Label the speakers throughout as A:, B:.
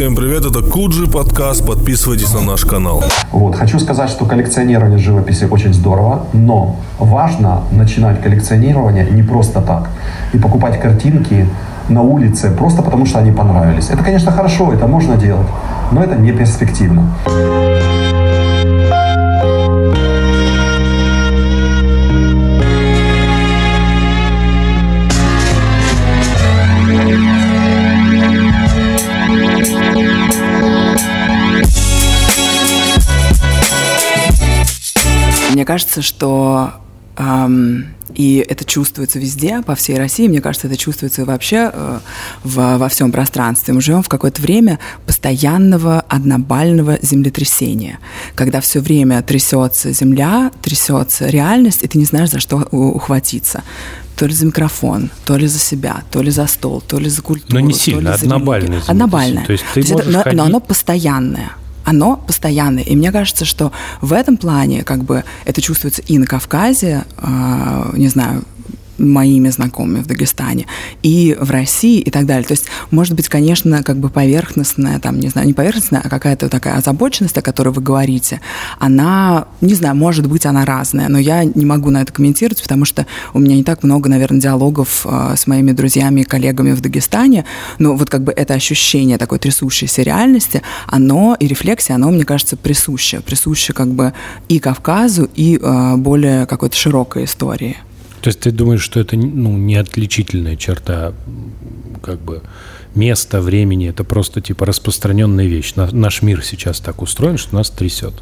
A: Всем привет, это Куджи подкаст. Подписывайтесь на наш канал.
B: Вот, хочу сказать, что коллекционирование живописи очень здорово, но важно начинать коллекционирование не просто так. И покупать картинки на улице просто потому, что они понравились. Это, конечно, хорошо, это можно делать, но это не перспективно.
C: Кажется, что эм, и это чувствуется везде, по всей России. Мне кажется, это чувствуется вообще э, в, во всем пространстве. Мы живем в какое-то время постоянного однобального землетрясения, когда все время трясется земля, трясется реальность, и ты не знаешь, за что ухватиться то ли за микрофон, то ли за себя, то ли за стол, то ли за культуру.
D: Но не сильно, однобальное.
C: Однобальное. То есть ты то можешь это, но, ходить... но оно постоянное оно постоянное. И мне кажется, что в этом плане как бы это чувствуется и на Кавказе, э, не знаю, моими знакомыми в Дагестане, и в России, и так далее. То есть, может быть, конечно, как бы поверхностная, там, не знаю, не поверхностная, а какая-то такая озабоченность, о которой вы говорите, она, не знаю, может быть, она разная, но я не могу на это комментировать, потому что у меня не так много, наверное, диалогов э, с моими друзьями и коллегами в Дагестане, но вот как бы это ощущение такой трясущейся реальности, оно и рефлексия, оно, мне кажется, присуще, присуще как бы и Кавказу, и э, более какой-то широкой истории.
D: То есть ты думаешь, что это ну, не отличительная черта как бы места, времени, это просто типа распространенная вещь. На, наш мир сейчас так устроен, что нас трясет.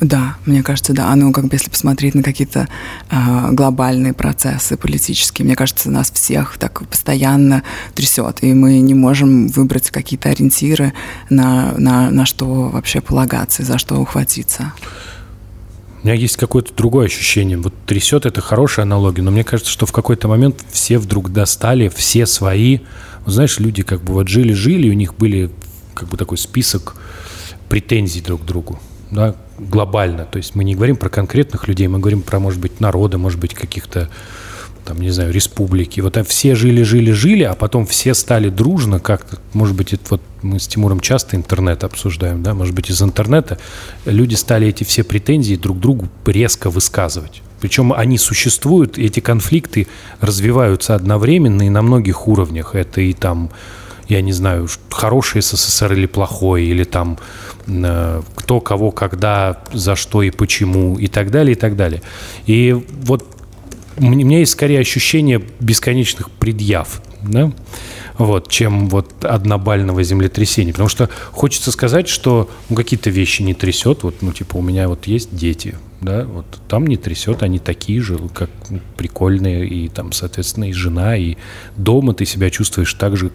C: Да, мне кажется, да. Оно, как бы, если посмотреть на какие-то э, глобальные процессы политические, мне кажется, нас всех так постоянно трясет, и мы не можем выбрать какие-то ориентиры, на, на, на что вообще полагаться, за что ухватиться.
D: У меня есть какое-то другое ощущение. Вот трясет это хорошая аналогия, но мне кажется, что в какой-то момент все вдруг достали, все свои. Вот знаешь, люди как бы вот жили-жили, у них были как бы такой список претензий друг к другу, да, глобально. То есть мы не говорим про конкретных людей, мы говорим про, может быть, народы, может быть, каких-то там, не знаю, республики. Вот все жили, жили, жили, а потом все стали дружно как-то, может быть, это вот мы с Тимуром часто интернет обсуждаем, да, может быть, из интернета люди стали эти все претензии друг другу резко высказывать. Причем они существуют, эти конфликты развиваются одновременно и на многих уровнях. Это и там, я не знаю, хороший СССР или плохой, или там э, кто кого когда, за что и почему, и так далее, и так далее. И вот у меня есть скорее ощущение бесконечных предъяв, да, вот, чем вот однобального землетрясения. Потому что хочется сказать, что ну, какие-то вещи не трясет. Вот, ну, типа, у меня вот есть дети, да, вот там не трясет, они такие же, как прикольные, и там, соответственно, и жена, и дома ты себя чувствуешь так же,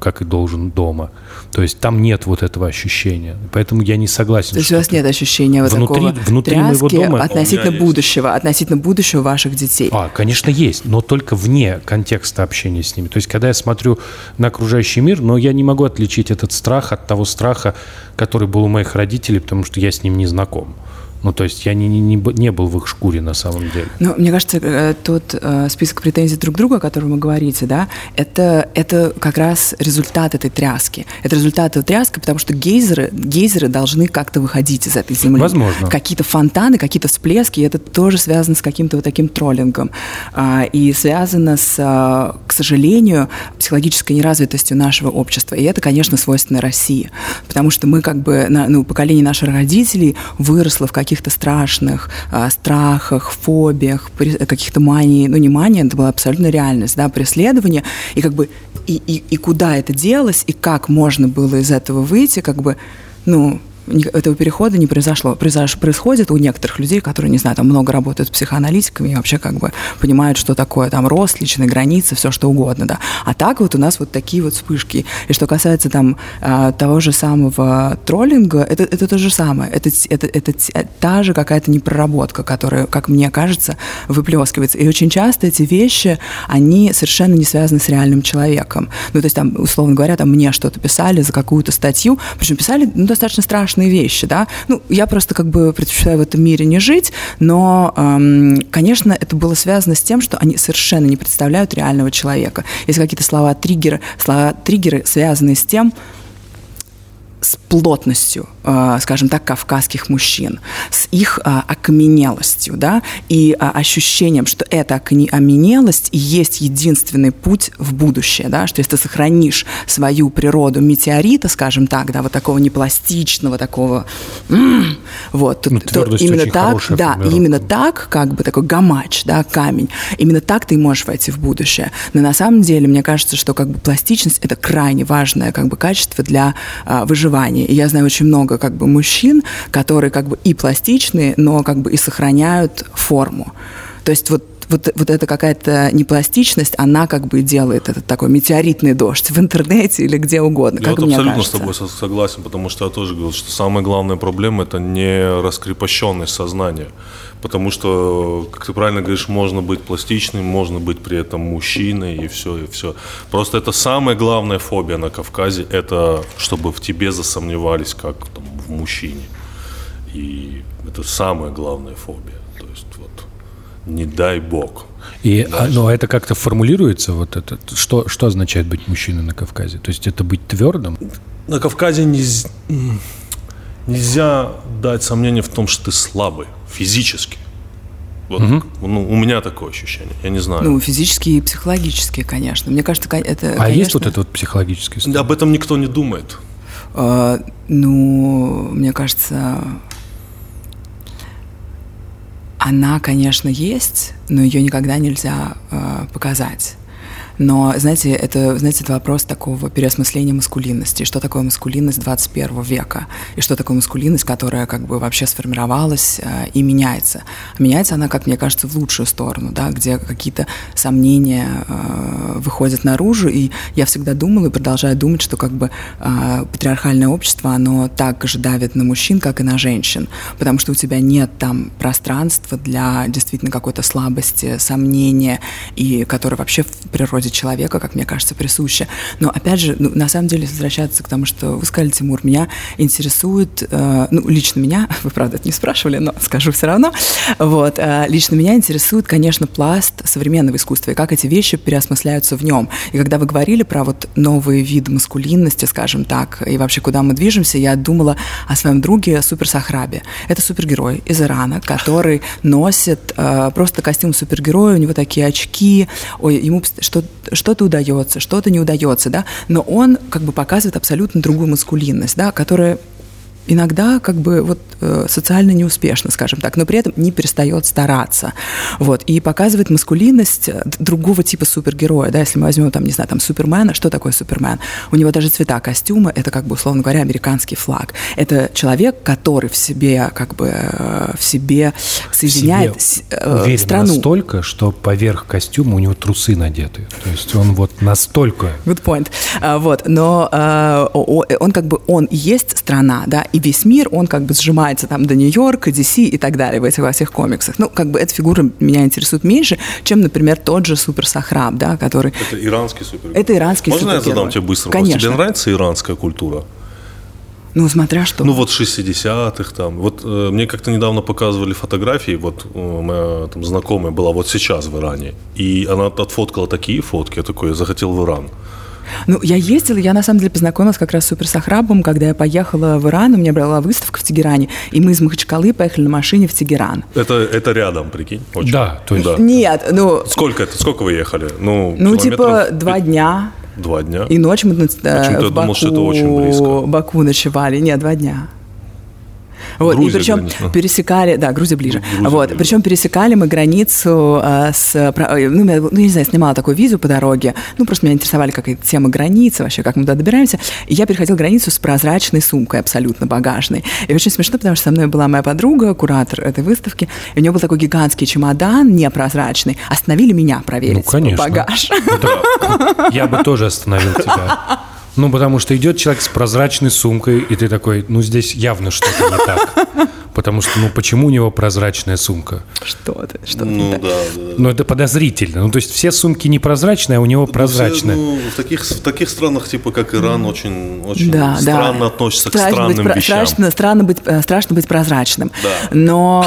D: как и должен дома. То есть там нет вот этого ощущения. Поэтому я не согласен.
C: То есть у вас нет ощущения вот
D: внутри,
C: такого
D: внутри моего дома
C: относительно будущего, есть. относительно будущего ваших детей?
D: А, конечно, есть, но только вне контекста общения с ними. То есть когда я смотрю на окружающий мир, но я не могу отличить этот страх от того страха, который был у моих родителей, потому что я с ним не знаком. Ну, то есть я не, не, не был в их шкуре на самом деле.
C: Ну, мне кажется, э, тот э, список претензий друг друга, о котором вы говорите, да, это, это как раз результат этой тряски. Это результат этой тряски, потому что гейзеры, гейзеры должны как-то выходить из этой земли.
D: Возможно.
C: Какие-то фонтаны, какие-то всплески, и это тоже связано с каким-то вот таким троллингом. А, и связано с, а, к сожалению, психологической неразвитостью нашего общества. И это, конечно, свойственно России. Потому что мы как бы, ну, поколение наших родителей выросло в каких каких-то страшных э, страхах, фобиях, каких-то мании, ну не мания, это была абсолютно реальность, да, преследование, и как бы и, и, и куда это делось, и как можно было из этого выйти, как бы, ну, этого перехода не произошло. Произош, происходит у некоторых людей, которые, не знаю, там много работают с психоаналитиками и вообще как бы понимают, что такое там рост, личные границы, все что угодно, да. А так вот у нас вот такие вот вспышки. И что касается там а, того же самого троллинга, это, это то же самое. Это, это, это та же какая-то непроработка, которая, как мне кажется, выплескивается. И очень часто эти вещи, они совершенно не связаны с реальным человеком. Ну, то есть там, условно говоря, там мне что-то писали за какую-то статью, причем писали ну, достаточно страшно страшные вещи, да. Ну, я просто как бы предпочитаю в этом мире не жить, но, эм, конечно, это было связано с тем, что они совершенно не представляют реального человека. Есть какие-то слова триггеры, слова триггеры связаны с тем, с плотностью, э, скажем так, кавказских мужчин, с их э, окаменелостью, да, и э, ощущением, что эта окаменелость и есть единственный путь в будущее, да, что если ты сохранишь свою природу метеорита, скажем так, да, вот такого непластичного, такого, вот,
D: ну,
C: то, то именно так, да, именно так, как бы такой гамач, да, камень, именно так ты можешь войти в будущее. Но на самом деле, мне кажется, что как бы пластичность – это крайне важное как бы качество для а, выживания. И я знаю очень много как бы мужчин, которые как бы и пластичные, но как бы и сохраняют форму. То есть вот вот, вот эта какая-то непластичность, она как бы делает этот такой метеоритный дождь в интернете или где угодно.
A: Я
C: как
A: вот
C: мне
A: абсолютно
C: кажется.
A: с тобой согласен, потому что я тоже говорил, что самая главная проблема – это не раскрепощенность сознания. Потому что, как ты правильно говоришь, можно быть пластичным, можно быть при этом мужчиной и все, и все. Просто это самая главная фобия на Кавказе – это чтобы в тебе засомневались, как там, в мужчине. И это самая главная фобия. То есть вот не дай бог.
D: И а, ну, это как-то формулируется, вот это, что, что означает быть мужчиной на Кавказе? То есть это быть твердым?
A: На Кавказе нельзя, нельзя дать сомнение в том, что ты слабый физически. Вот, угу. ну, у меня такое ощущение, я не знаю.
C: Ну, физически и психологически, конечно. Мне кажется, это.
D: А
C: конечно,
D: есть вот это вот психологическое?
A: Да, об этом никто не думает.
C: А, ну, мне кажется, она, конечно, есть, но ее никогда нельзя э, показать. Но, знаете, это, знаете, это вопрос такого переосмысления маскулинности. Что такое маскулинность 21 века? И что такое маскулинность, которая как бы вообще сформировалась э, и меняется? Меняется она, как мне кажется, в лучшую сторону, да, где какие-то сомнения э, выходят наружу. И я всегда думала и продолжаю думать, что как бы э, патриархальное общество, оно так же давит на мужчин, как и на женщин. Потому что у тебя нет там пространства для действительно какой-то слабости, сомнения, и которое вообще в природе человека, как мне кажется, присуще. Но опять же, ну, на самом деле, возвращаться к тому, что вы сказали, Тимур, меня интересует, э, ну, лично меня, вы, правда, это не спрашивали, но скажу все равно, вот, э, лично меня интересует, конечно, пласт современного искусства и как эти вещи переосмысляются в нем. И когда вы говорили про вот новые виды маскулинности, скажем так, и вообще куда мы движемся, я думала о своем друге Супер Сахрабе. Это супергерой из Ирана, который носит э, просто костюм супергероя, у него такие очки, ой, ему что что-то удается, что-то не удается, да, но он как бы показывает абсолютно другую маскулинность, да, которая иногда как бы вот э, социально неуспешно, скажем так, но при этом не перестает стараться. Вот, и показывает маскулинность э, другого типа супергероя, да, если мы возьмем там, не знаю, там Супермена, что такое Супермен? У него даже цвета костюма, это как бы, условно говоря, американский флаг. Это человек, который в себе как бы э, в себе соединяет
D: в себе э, страну. настолько, что поверх костюма у него трусы надеты. То есть он вот настолько...
C: Good point. А, вот, но а, он как бы, он есть страна, да, и весь мир, он как бы сжимается там до Нью-Йорка, DC и так далее в этих во всех комиксах. Ну, как бы эта фигура меня интересует меньше, чем, например, тот же Супер Сахраб, да, который...
A: Это иранский супер.
C: Это иранский
A: Можно я задам тебе быстро
C: Конечно.
A: Тебе нравится иранская культура?
C: Ну, смотря что.
A: Ну, вот 60-х там. Вот э, мне как-то недавно показывали фотографии, вот э, моя там знакомая была вот сейчас в Иране, и она отфоткала такие фотки, я такой, я захотел в Иран.
C: Ну, я ездила, я на самом деле познакомилась как раз с суперсахрабом, когда я поехала в Иран, у меня была выставка в Тегеране, и мы из Махачкалы поехали на машине в Тегеран.
A: Это, это рядом, прикинь?
D: Очень. Да, то есть... Да.
C: Нет, ну...
A: Сколько это, сколько вы ехали? Ну,
C: ну типа два дня.
A: Два дня?
C: И ночь мы
A: Почему-то я думал, что это очень близко.
C: Баку ночевали. Нет, два дня. Вот,
A: Грузия
C: и причем
A: граница.
C: пересекали, да, Грузия ближе.
A: Грузия
C: вот,
A: ближе.
C: причем пересекали мы границу э, с, про- ну, я, ну, я не знаю, снимала такую визу по дороге, ну, просто меня интересовали какие-то темы границы, вообще, как мы туда добираемся, и я переходила границу с прозрачной сумкой абсолютно багажной. И очень смешно, потому что со мной была моя подруга, куратор этой выставки, и у нее был такой гигантский чемодан, непрозрачный, остановили меня проверить
D: Ну, конечно.
C: багаж.
D: Я бы тоже остановил тебя. Ну, потому что идет человек с прозрачной сумкой, и ты такой, ну, здесь явно что-то не так. Потому что, ну, почему у него прозрачная сумка?
C: Что ты? Что
A: Ну
C: ты?
A: да, да.
D: Ну, это подозрительно. Ну, то есть все сумки непрозрачные, а у него прозрачная.
A: Ну, в таких, в таких странах, типа как Иран, очень, очень
C: Да,
A: странно
C: да.
A: относятся
C: Страшно
A: к странным
C: быть,
A: вещам.
C: Страшно, странно быть, э, страшно быть прозрачным.
A: Да.
C: Но,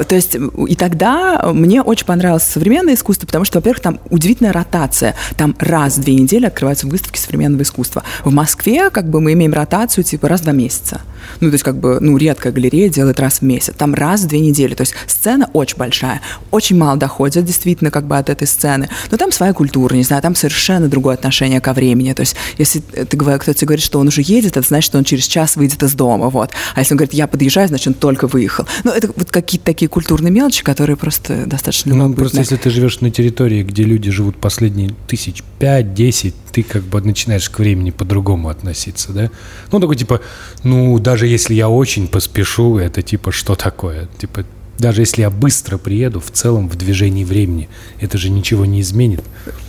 C: э, то есть, и тогда мне очень понравилось современное искусство, потому что, во-первых, там удивительная ротация. Там раз в две недели открываются выставки современного искусства. В Москве, как бы, мы имеем ротацию, типа, раз в два месяца. Ну, то есть, как бы, ну, редкая галерея делает раз в месяц. Там раз в две недели. То есть, сцена очень большая. Очень мало доходит, действительно, как бы, от этой сцены. Но там своя культура, не знаю, там совершенно другое отношение ко времени. То есть, если ты, говор- кто-то тебе говорит, что он уже едет, это значит, что он через час выйдет из дома, вот. А если он говорит, я подъезжаю, значит, он только выехал. Ну, это вот какие-то такие культурные мелочи, которые просто достаточно
D: Ну, просто если ты живешь на территории, где люди живут последние тысяч пять-десять, ты как бы начинаешь к времени по-другому относиться, да? Ну, такой типа, ну, даже если я очень поспешу, это типа, что такое? Типа, даже если я быстро приеду, в целом в движении времени, это же ничего не изменит.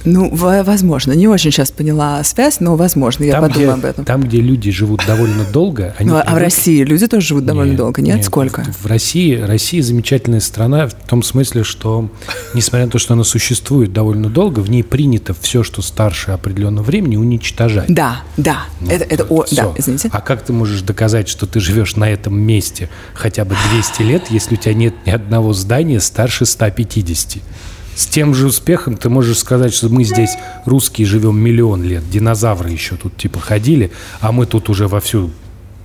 C: Ну, во- возможно. Не очень сейчас поняла связь, но возможно, я
D: там, где,
C: подумаю об этом.
D: там, где люди живут довольно долго, они
C: Ну, а в России люди тоже живут довольно
D: Нет,
C: долго, нет?
D: нет.
C: Сколько?
D: В России, Россия замечательная страна в том смысле, что, несмотря на то, что она существует довольно долго, в ней принято все, что старше определенного времени, уничтожать.
C: Да, да.
D: Ну,
C: это, это, о, да, извините.
D: А как ты можешь доказать, что ты живешь на этом месте хотя бы 200 лет, если у тебя нет ни одного здания старше 150? С тем же успехом ты можешь сказать, что мы здесь, русские, живем миллион лет. Динозавры еще тут типа ходили, а мы тут уже вовсю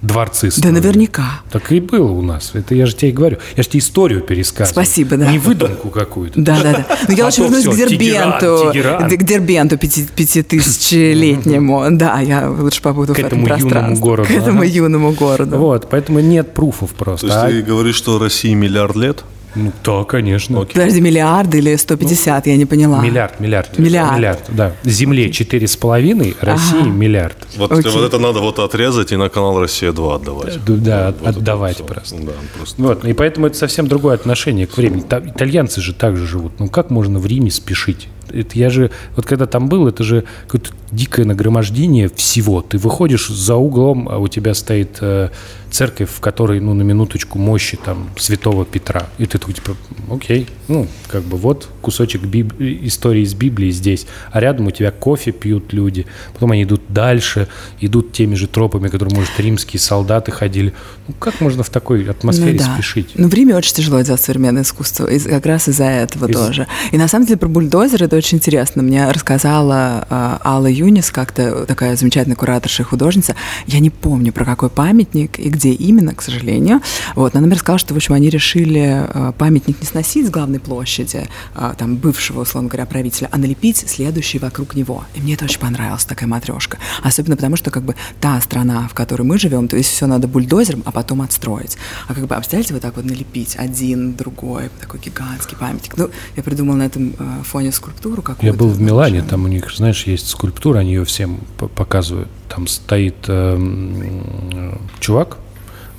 D: дворцы
C: Да
D: строим.
C: наверняка.
D: Так и было у нас. Это я же тебе и говорю. Я же тебе историю пересказываю.
C: Спасибо, да.
D: Не выдумку какую-то.
C: Да, да, да. Но я
D: А
C: лучше вернусь к Дербенту. К Дербенту пяти- пятитысячелетнему. Да, я лучше побуду
D: К
C: в этом
D: этому юному
C: пространстве.
D: городу,
C: К этому юному городу.
D: Вот, поэтому нет пруфов просто.
A: То есть
D: А-
A: ты говоришь, что России миллиард лет?
D: Ну, да, конечно.
C: Подожди, миллиард или 150, я не поняла.
D: Миллиард, миллиард.
C: Миллиард.
D: да. Земле четыре с половиной, России миллиард.
A: Вот,
C: Окей.
A: вот это надо вот отрезать и на канал «Россия-2» отдавать.
D: Да, да,
A: Вот
D: отдавать
A: всё.
D: просто.
A: Да, просто.
D: Вот, и поэтому это совсем другое отношение к времени. Та- итальянцы же так же живут. Ну, как можно в Риме спешить? Это я же, вот когда там был, это же какое-то дикое нагромождение всего. Ты выходишь за углом, а у тебя стоит э, церковь, в которой, ну, на минуточку мощи там святого Петра. И ты такой, типа, окей, ну, как бы вот кусочек биб- истории из Библии здесь. А рядом у тебя кофе пьют люди. Потом они идут дальше, идут теми же тропами, которые, может, римские солдаты ходили. Ну, как можно в такой атмосфере
C: Ну да.
D: спешить?
C: Ну, в Риме очень тяжело делать современное искусство, из- как раз из-за этого
D: Из-
C: тоже. И на самом деле про бульдозер это очень интересно. Мне рассказала э, Алла Юнис, как-то такая замечательная кураторша и художница. Я не помню, про какой памятник и где именно, к сожалению. Вот, она мне рассказала, что, в общем, они решили э, памятник не сносить с главной площади, э, там, бывшего, условно говоря, правителя, а налепить следующий вокруг него. И мне это очень понравилось, такая матрешка. Особенно потому, что, как бы, та страна, в которой мы живем, то есть все надо бульдозером, а потом отстроить. А как бы, а представляете, вот так вот налепить один, другой, такой гигантский памятник. Ну, я придумала на этом э, фоне скульптуру какую-то.
D: Я был в Милане, там у них, знаешь, есть скульптура, они ее всем показывают. Там стоит эм, чувак,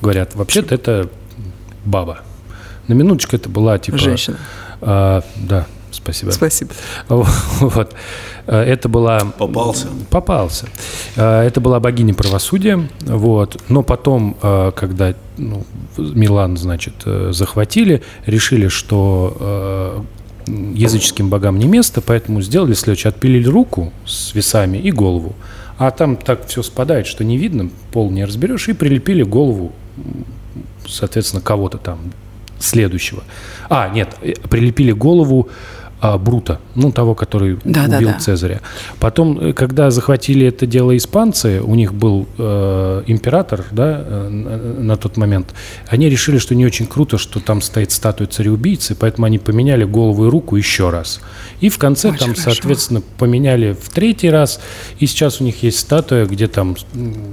D: говорят, вообще-то это баба. На минуточку это была типа...
C: Женщина.
D: а, да, спасибо.
C: Спасибо.
D: Вот. Э, Это была...
A: Попался.
D: Попался. Э, Это была богиня правосудия, вот. Но потом, э, когда ну, Милан, значит, э, захватили, решили, что языческим богам не место, поэтому сделали следующее. Отпилили руку с весами и голову. А там так все спадает, что не видно, пол не разберешь, и прилепили голову, соответственно, кого-то там следующего. А, нет, прилепили голову а, Брута, ну, того, который
C: Да, да,
D: убил
C: да.
D: Цезаря. Потом, э, когда захватили это дело испанцы, у них был э, император, да, э, на, тот момент, они решили, что не очень круто, что там стоит статуя цареубийцы, поэтому они поменяли голову и руку еще раз. И в конце
C: Очень
D: там,
C: хорошо.
D: соответственно, поменяли в третий раз, и сейчас у них есть статуя, где там,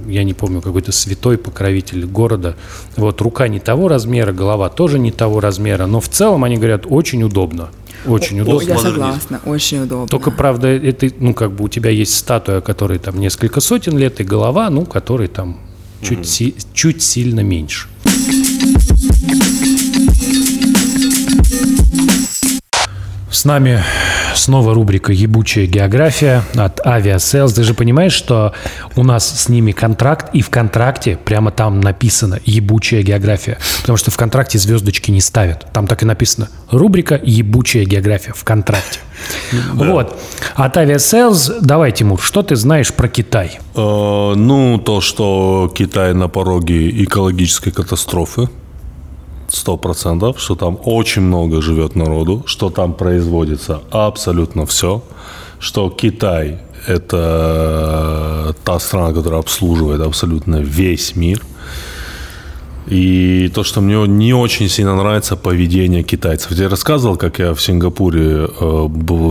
D: я не помню, какой-то святой покровитель города. Вот рука не того размера, голова тоже не того размера, но в целом они говорят, очень удобно. Очень удобно.
C: Я согласна, очень удобно.
D: Только, правда, это, ну, как бы у тебя есть статуя, которой там несколько сотен лет, и голова, ну, которой там чуть, си- чуть сильно меньше. С нами снова рубрика «Ебучая география» от Aviasales. Ты же понимаешь, что у нас с ними контракт, и в контракте прямо там написано «Ебучая география», потому что в контракте звездочки не ставят. Там так и написано «Рубрика «Ебучая география» в контракте». Вот. От Aviasales, давай, Тимур, что ты знаешь про Китай?
A: Э, ну, то, что Китай на пороге экологической катастрофы, сто процентов, что там очень много живет народу, что там производится абсолютно все, что Китай – это та страна, которая обслуживает абсолютно весь мир – и то, что мне не очень сильно нравится поведение китайцев. Я рассказывал, как я в Сингапуре э,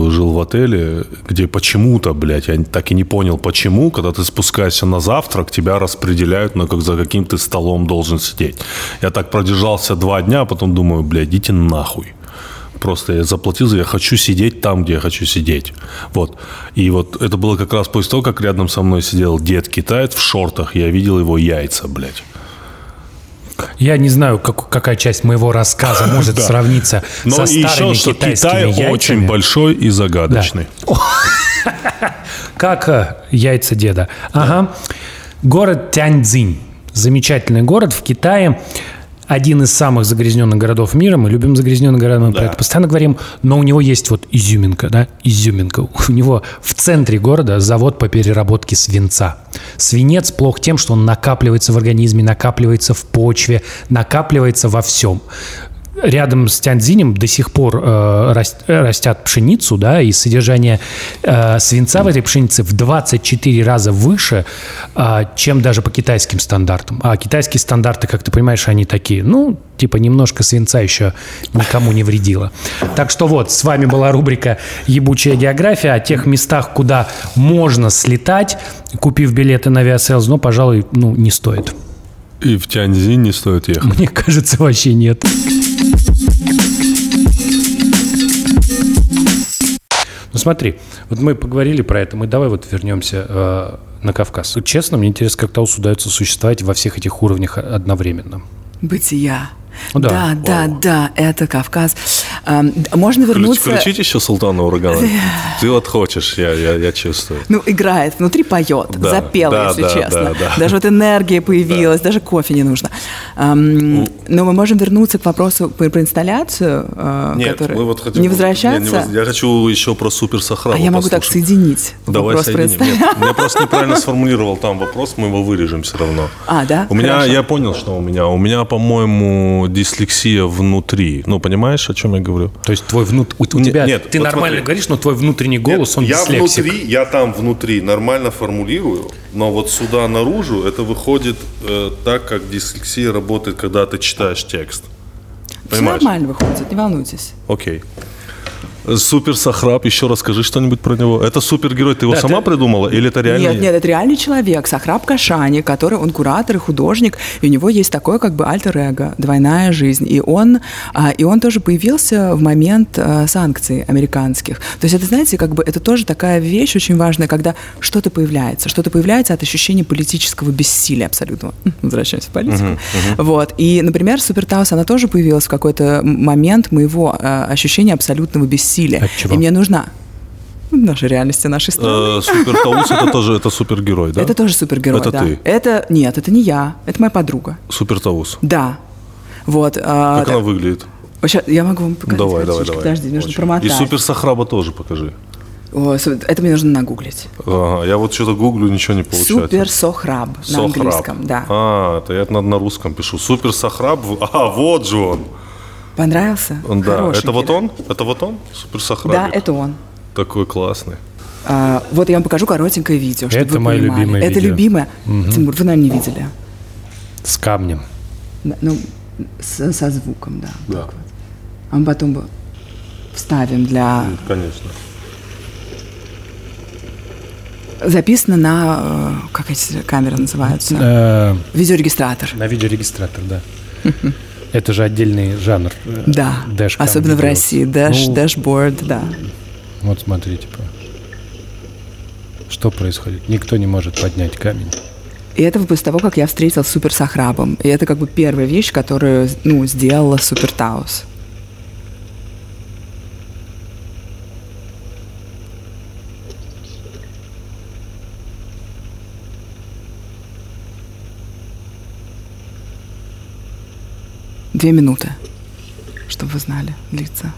A: жил в отеле, где почему-то, блядь, я так и не понял, почему, когда ты спускаешься на завтрак, тебя распределяют, на как за каким ты столом должен сидеть. Я так продержался два дня, а потом думаю, блядь, идите нахуй. Просто я заплатил за, я хочу сидеть там, где я хочу сидеть. Вот. И вот это было как раз после того, как рядом со мной сидел дед китаец в шортах, я видел его яйца, блядь.
D: Я не знаю, как, какая часть моего рассказа может сравниться
A: Но
D: со старыми
A: еще, что
D: китайскими
A: Китай
D: яйцами.
A: очень большой и загадочный.
D: Как э, яйца деда. Ага. Город Тяньцзинь. Замечательный город в Китае. Один из самых загрязненных городов мира. Мы любим загрязненные города, мы про это постоянно говорим. Но у него есть вот изюминка, да, изюминка. У него в центре города завод по переработке свинца. Свинец плох тем, что он накапливается в организме, накапливается в почве, накапливается во всем рядом с Тяньцзинем до сих пор э, рас- э, растят пшеницу, да, и содержание э, свинца в этой пшенице в 24 раза выше, э, чем даже по китайским стандартам. А китайские стандарты, как ты понимаешь, они такие, ну, типа немножко свинца еще никому не вредило. Так что вот, с вами была рубрика «Ебучая география» о тех местах, куда можно слетать, купив билеты на Aviasales, но, пожалуй, ну, не стоит.
A: И в Тяньцзинь не стоит ехать.
D: Мне кажется, вообще нет. Ну смотри, вот мы поговорили про это, мы давай вот вернемся э, на Кавказ. Честно, мне интересно, как Таусу удается существовать во всех этих уровнях одновременно.
C: Бытия.
D: Ну да.
C: да, да, да, это Кавказ. Эм, Можно вернуться...
A: Включить еще Султана Урагана. Ты вот хочешь, я, я, я чувствую.
C: Ну, играет, внутри поет,
A: Да,
C: запела,
A: да,
C: если
A: да,
C: честно.
A: да, да.
C: Даже вот энергия появилась, даже кофе не нужно. Эм, но мы можем вернуться к вопросу про, инсталляцию, э,
A: Нет,
C: который-
A: мы вот хотим...
C: не возвращаться.
A: Не, не я хочу еще про Супер Сахару
C: а я могу так
A: послушать.
C: соединить
A: Давай
C: вопрос про
A: соединим. Нет, я просто неправильно сформулировал там вопрос, мы его вырежем все равно.
C: А, да?
A: У меня, я понял, что у меня. У меня, по-моему, дислексия внутри. Ну, понимаешь, о чем я говорю?
D: То есть твой внут... у, у тебя...
A: нет,
D: ты
A: вот
D: нормально
A: смотри.
D: говоришь, но твой внутренний голос, он
A: я
D: дислексик.
A: внутри, я там внутри нормально формулирую, но вот сюда наружу это выходит э, так, как дислексия работает, когда ты читаешь текст.
C: Все нормально выходит, не волнуйтесь.
A: Окей. Супер Сахраб, еще расскажи что-нибудь про него. Это супергерой, ты его
D: Да,
A: сама
D: ты-
A: придумала или это реально?
C: Нет, нет, это реальный человек, Сахраб Кашани, который, он куратор и художник, и у него есть такое как бы альтер-эго, двойная жизнь. И он, а, и он тоже появился в момент а, санкций американских. То есть это, знаете, как бы это тоже такая вещь очень важная, когда что-то появляется, что-то появляется от ощущения политического бессилия абсолютно. Возвращаемся в политику. Вот. И, например, Супертаус, она тоже появилась в какой-то момент моего а, ощущения абсолютного бессилия.
D: От чего?
C: И мне нужна нашей реальности, нашей страны.
A: Э, Супер Таус это тоже это супергерой, да?
C: Это тоже супергерой,
A: Это
C: да.
A: ты?
C: Это нет, это не я, это моя подруга.
A: Супер Таус.
C: Да. Вот. а,
A: Как
C: так,
A: она выглядит?
C: щас я могу вам показать.
A: Давай, давай, давай.
C: Подожди, нужно
A: Очень.
C: промотать.
A: И Супер Сахраба тоже покажи.
C: О, это мне нужно нагуглить.
A: Ага, я вот что-то гуглю, ничего не получается.
C: Супер Сохраб на
A: Сохраб.
C: английском, да.
A: А, это я на, на русском пишу. Супер Сахраб. в- А, вот же он.
C: Понравился?
A: Он, Да,
C: Хорошенький,
A: это вот он? Это вот он? Супер Сахраб.
C: Да, это он.
A: Такой классный.
C: А, вот я вам покажу коротенькое видео, чтобы
D: Это
C: вы
D: мое
C: понимали.
D: любимое
C: Это
D: видео.
C: любимое. Тимур, вы, наверное, не видели.
D: С камнем.
C: Да, Ну, с- со звуком, да.
A: Да.
C: так вот. А мы потом вставим для...
A: Конечно.
C: Записано на... э, Как эти камеры называются?
D: Э,
C: Видеорегистратор.
D: на видеорегистратор, да. Это же отдельный жанр. э,
C: Да,
D: dashcam
C: особенно в
D: видео.
C: России. Dash,
D: Ну,
C: dashboard, да.
D: Вот смотрите. по- Что происходит? Никто не может поднять камень.
C: И это после того, как я встретилась с Супер Сахрабом. И это как бы первая вещь, которую, ну, сделала Супер Таус. Две минуты, чтобы вы знали, длится.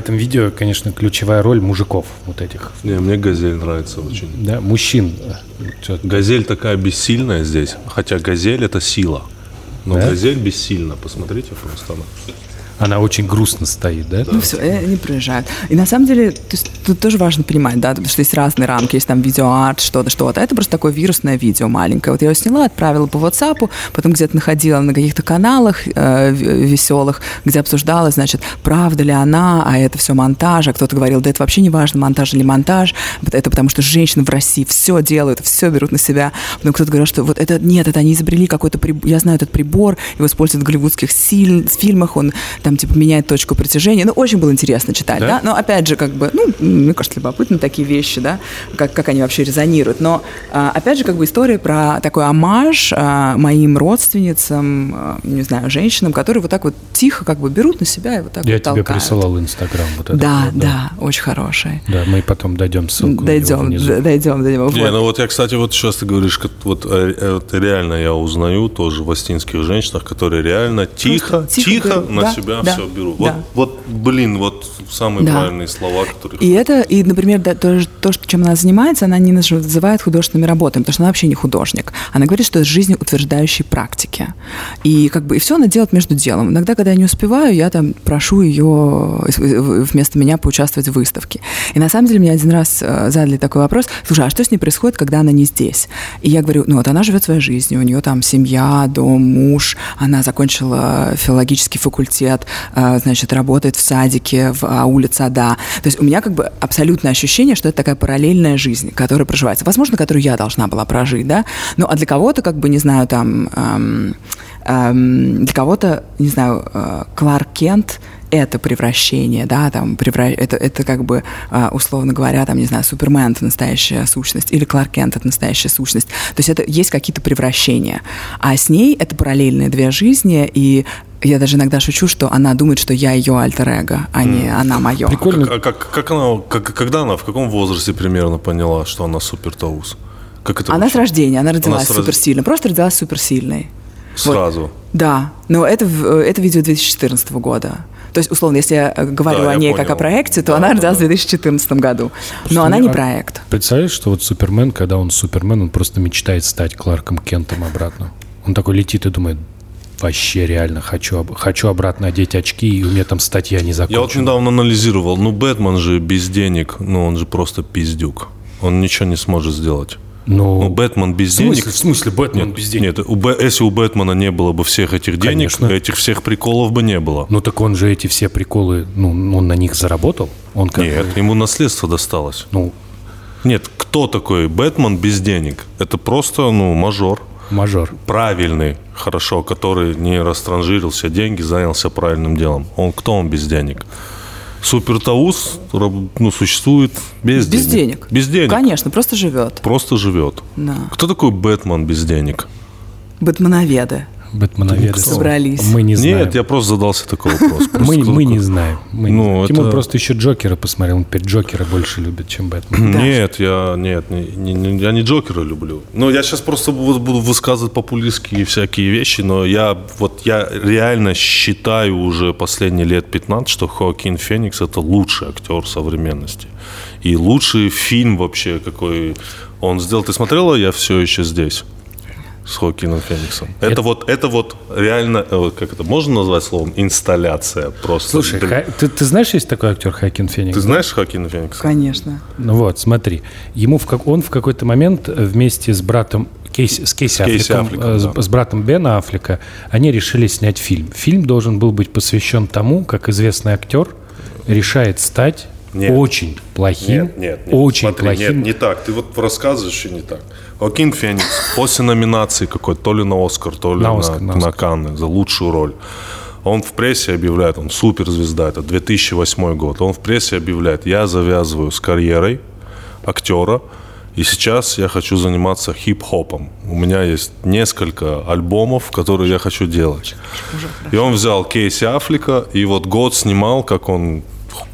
D: Этом видео, конечно, ключевая роль мужиков вот этих.
A: Не, мне газель нравится очень.
D: Да, мужчин. Чё-
A: Газель такая бессильная здесь, хотя газель это сила. Но
D: Да?
A: газель бессильна, посмотрите просто. она.
D: Она очень грустно стоит, да?
C: Ну все, они проезжают. И на самом деле, то есть, тут тоже важно понимать, да, потому что есть разные рамки, есть там видеоарт, что-то, что-то. Это просто такое вирусное видео маленькое. Вот я его сняла, отправила по WhatsApp, потом где-то находила на каких-то каналах э, в- веселых, где обсуждалось, значит, правда ли она, а это все монтаж, а кто-то говорил, да это вообще не важно, монтаж или монтаж, это потому что женщины в России все делают, все берут на себя. Потом кто-то говорил, что вот это, нет, это они изобрели какой-то прибор, я знаю этот прибор, его используют в голливудских силь- фильмах, он там типа меняет точку притяжения. Ну, очень было интересно читать,
D: Да?
C: да? Но опять же, как бы, ну, мне кажется, любопытно такие вещи, да, как, как они вообще резонируют. Но, а, опять же, как бы история про такой амаж а, моим родственницам, а, не знаю, женщинам, которые вот так вот тихо как бы берут на себя и вот так
D: Я
C: вот
D: тебе
C: толкают.
D: присылал Инстаграм вот это.
C: Да,
D: вот,
C: да, очень хороший.
D: Да, мы потом дойдем ссылку.
C: Дойдем, дойдем до него.
A: Не,
C: Вот.
A: ну вот я, кстати, вот сейчас ты говоришь, как вот э, э, это реально я узнаю тоже в астинских женщинах, которые реально тихо,
C: тихо
A: тихо,
C: берут.
A: на
C: Да, да,
A: все берут.
C: да.
A: Вот, вот, блин, вот самые
C: Да.
A: правильные слова, которые...
C: И это, и, например, да, то, то, чем она занимается, она не называет художественными работами, потому что она вообще не художник. Она говорит, что это жизнеутверждающие практики. И как бы и все она делает между делом. Иногда, когда я не успеваю, я там прошу ее вместо меня поучаствовать в выставке. И на самом деле мне один раз э, задали такой вопрос, слушай, а что с ней происходит, когда она не здесь? И я говорю, ну вот она живет своей жизнью, у нее там семья, дом, муж, она закончила филологический факультет, значит, работает в садике, в ауле сада. То есть у меня как бы абсолютное ощущение, что это такая параллельная жизнь, которая проживается. Возможно, которую я должна была прожить, да? Ну, а для кого-то, как бы, не знаю, там, эм, эм, для кого-то, не знаю, э, Кларк Кент это превращение, да, там, превра... это, это как бы, а, условно говоря, там, не знаю, Супермен — это настоящая сущность, или Кларк Кент — это настоящая сущность. То есть это есть какие-то превращения. А с ней это параллельные две жизни, и я даже иногда шучу, что она думает, что я ее альтер-эго, а не она мое.
D: Прикольно.
A: А как, как она, как, когда она, в каком возрасте примерно поняла, что она супер таус? Как это
C: Она с
A: вообще?
C: рождения, она родилась
A: с рож-
C: суперсильной, просто родилась суперсильной.
A: Сразу.
C: Да, но это, в- это видео 2014 года. То есть, условно, если я э, говорю
A: Да,
C: о ней
A: понял.
C: как о проекте, то
A: Да,
C: она
A: да,
C: родилась
A: да.
C: в 2014 году.
D: Просто
C: Но она не
D: а
C: проект.
D: Представляешь, что вот Супермен, когда он Супермен, он просто мечтает стать Кларком Кентом обратно. Он такой летит и думает, вообще реально хочу, хочу обратно одеть очки, и у меня там статья не закончена.
A: Я вот недавно анализировал, ну Бэтмен же без денег, ну он же просто пиздюк. Он ничего не сможет сделать.
D: Ну,
A: Ну, Бэтмен без
D: в смысле,
A: денег.
D: в смысле Бэтмен
A: Нет,
D: без денег?
A: Нет, у Бэ- если у Бэтмена не было бы всех этих денег,
D: Конечно.
A: этих всех приколов бы не было.
D: Ну так он же эти все приколы, ну, он на них заработал. Он как
A: Нет,
D: бы,
A: ему наследство досталось.
D: ну,
A: Нет, кто такой Бэтмен без денег? Это просто, ну, мажор.
D: мажор.
A: Правильный, хорошо, который не растранжирил все деньги, занялся правильным делом. Он кто он без денег? Супертаус ну, существует без,
C: Без денег.
A: Без денег.
C: Конечно, просто живет.
A: Просто живет.
C: Да.
A: Кто такой Бэтмен без денег?
C: Бэтменоведы.
D: Бэтменоведы.
C: Собрались.
D: Мы не знаем.
A: Нет, я просто задался такой вопрос.
D: Мы, мы не знаем. Мы не
A: Ну.
D: Тимур
A: это-
D: просто еще Джокера посмотрел. Он теперь Джокера больше любит, чем Бэтмен.
A: Нет, я нет, не- не- не- я не Джокера люблю. Ну, я сейчас просто буду, буду высказывать популистские всякие вещи, но я вот я реально считаю уже последние лет 15, что Хоакин Феникс это лучший актер современности. И лучший фильм вообще, какой он сделал. Ты смотрела «Я все еще здесь»? С Хоакином Фениксом. Это,
D: Это-
A: вот, это вот реально, э, вот как это можно назвать словом, инсталляция просто.
D: Слушай. Ха- ты, ты знаешь, есть такой актер Хакин Феникс?
A: ты знаешь Хоакина Феникса?
C: Конечно.
D: Ну вот, смотри. Ему в как, он в какой-то момент э, вместе с братом Кейси, с Кейси,
A: Кейси
D: Аффлеком,
A: Аффлеком,
D: э, с,
A: да.
D: с братом Бена Аффлека, они решили снять фильм. Фильм должен был быть посвящен тому, как известный актер решает стать
A: Нет.
D: очень плохим,
A: Нет, нет, нет.
D: очень
A: Смотри,
D: плохим.
A: Нет, не так. Ты вот рассказываешь и не так. Окин Феникс после номинации какой-то, то ли на Оскар, то ли
D: На
A: на,
D: Оскар, на
A: на. Канны за лучшую роль. Он в прессе объявляет, он суперзвезда, это 2008 год. Он в прессе объявляет, я завязываю с карьерой актера, и сейчас я хочу заниматься хип-хопом. У меня есть несколько альбомов, которые я хочу делать. И он взял Кейси Аффлека, и вот год снимал, как он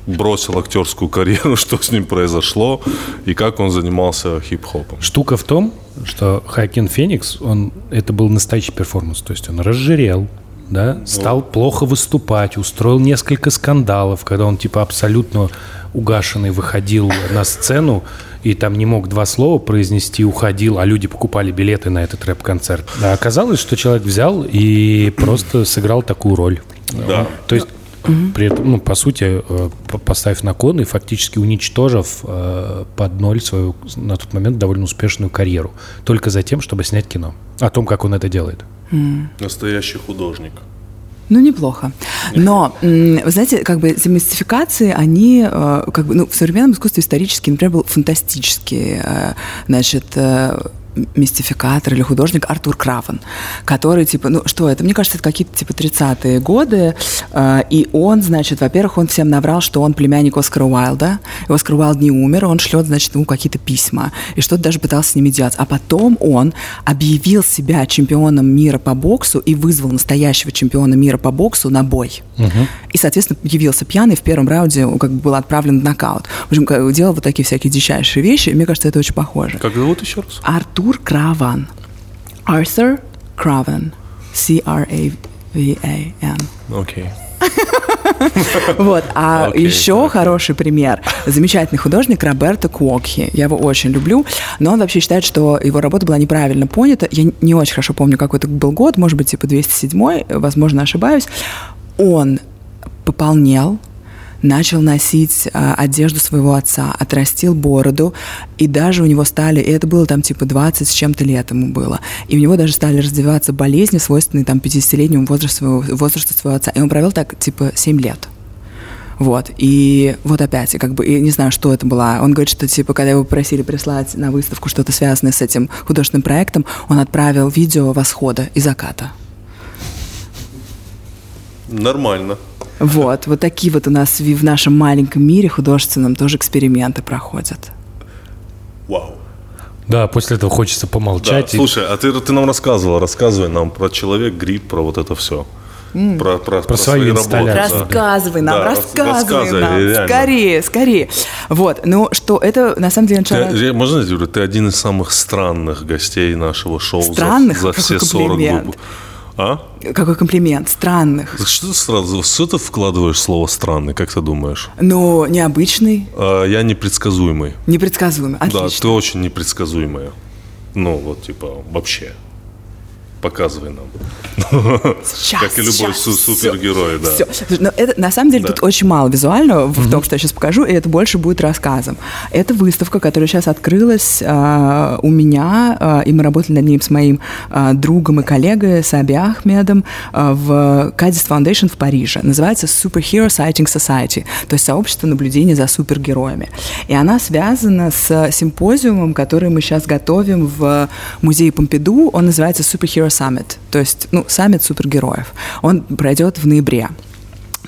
A: бросил актерскую карьеру, что с ним произошло, и как он занимался хип-хопом.
D: Штука в том, что Хоакин Феникс, он, это был настоящий перформанс, то есть он разжирел, да, стал плохо выступать, устроил несколько скандалов, когда он типа абсолютно угашенный выходил на сцену и там не мог два слова произнести, уходил, а люди покупали билеты на этот рэп-концерт. А оказалось, что человек взял и просто сыграл такую роль.
A: Да.
D: То есть при этом, ну, по сути, э, по- поставив на кон и фактически уничтожив э, под ноль свою на тот момент довольно успешную карьеру. Только за тем, чтобы снять кино. О том, как он это делает.
A: Настоящий художник.
C: Ну, неплохо. Но, вы знаете, как бы демистификации, они, э, как бы, ну, в современном искусстве исторически, например, был фантастический, значит, мистификатор или художник Артур Кравен, который, типа, ну, что это? Мне кажется, это какие-то, типа, 30-е годы, э, и он, значит, во-первых, он всем наврал, что он племянник Оскара Уайлда, и Оскар Уайлд не умер, он шлет, значит, ему какие-то письма, и что-то даже пытался с ними делать. А потом он объявил себя чемпионом мира по боксу и вызвал настоящего чемпиона мира по боксу на бой. И, соответственно, явился пьяный в первом раунде, как бы был отправлен в нокаут. В общем, делал вот такие всякие дичайшие вещи, и мне кажется, это очень похоже.
A: Как зовут еще раз?
C: Артур Краван. Arthur Craven. C-R-A-V-A-N.
A: Окей.
C: Вот. А
A: Окей,
C: еще
A: окей.
C: хороший пример. Замечательный художник Роберто Куокхи. Я его очень люблю. Но он вообще считает, что его работа была неправильно понята. Я не очень хорошо помню, какой это был год. Может быть, типа 207 возможно, ошибаюсь. Он пополнел, начал носить а, одежду своего отца, отрастил бороду, и даже у него стали, и это было там типа 20 с чем-то лет ему было, и у него даже стали развиваться болезни, свойственные там 50-летнему возрасту своего, возрасту своего отца. И он провел так типа 7 лет. Вот, и вот опять, и как бы, и не знаю, что это было. Он говорит, что, типа, когда его просили прислать на выставку что-то связанное с этим художественным проектом, он отправил видео восхода и заката.
A: Нормально.
C: Вот, вот такие вот у нас в нашем маленьком мире художественном тоже эксперименты проходят.
A: Вау.
D: Да, после этого хочется
A: Да,
D: помолчать. и-
A: слушай, а ты, ты нам рассказывала, рассказывай нам про человек, грипп, про вот это все. Про, про, про
D: свою
A: свои
D: инсталляцию.
A: работы, да.
C: Рассказывай нам,
A: Да, рас-
C: рассказывай
A: рассказывай,
C: нам,
A: реально.
C: скорее, скорее. Вот, ну что, это на самом деле начало...
A: Ты, можно я говорю, ты один из самых странных гостей нашего шоу за-
C: Странных?
A: за,
C: Какой
A: все 40
C: комплимент.
A: выпусков. А?
C: Какой комплимент, странных.
A: Что ты сразу, что ты вкладываешь в слово странный, как ты думаешь?
C: Но необычный,
A: А, я непредсказуемый.
C: непредсказуемый.
A: Да,
C: Отлично.
A: ты очень непредсказуемая. Ну, вот, типа, вообще. Показывай нам.
C: Сейчас,
A: как и любой
C: сейчас,
A: су- супергерой, да.
C: всё. Слушай, Но это, на самом деле
A: Да.
C: тут очень мало визуального в том, что я сейчас покажу, и это больше будет рассказом. Это выставка, которая сейчас открылась а, у меня, а, и мы работали над ним с моим а, другом и коллегой Саби Ахмедом а, в Кадис Foundation в Париже. Называется Superhero Sighting Society, то есть сообщество наблюдения за супергероями. И она связана с симпозиумом, который мы сейчас готовим в музее Помпиду. Он называется Superhero Summit, то есть, ну, саммит супергероев. Он пройдет в ноябре.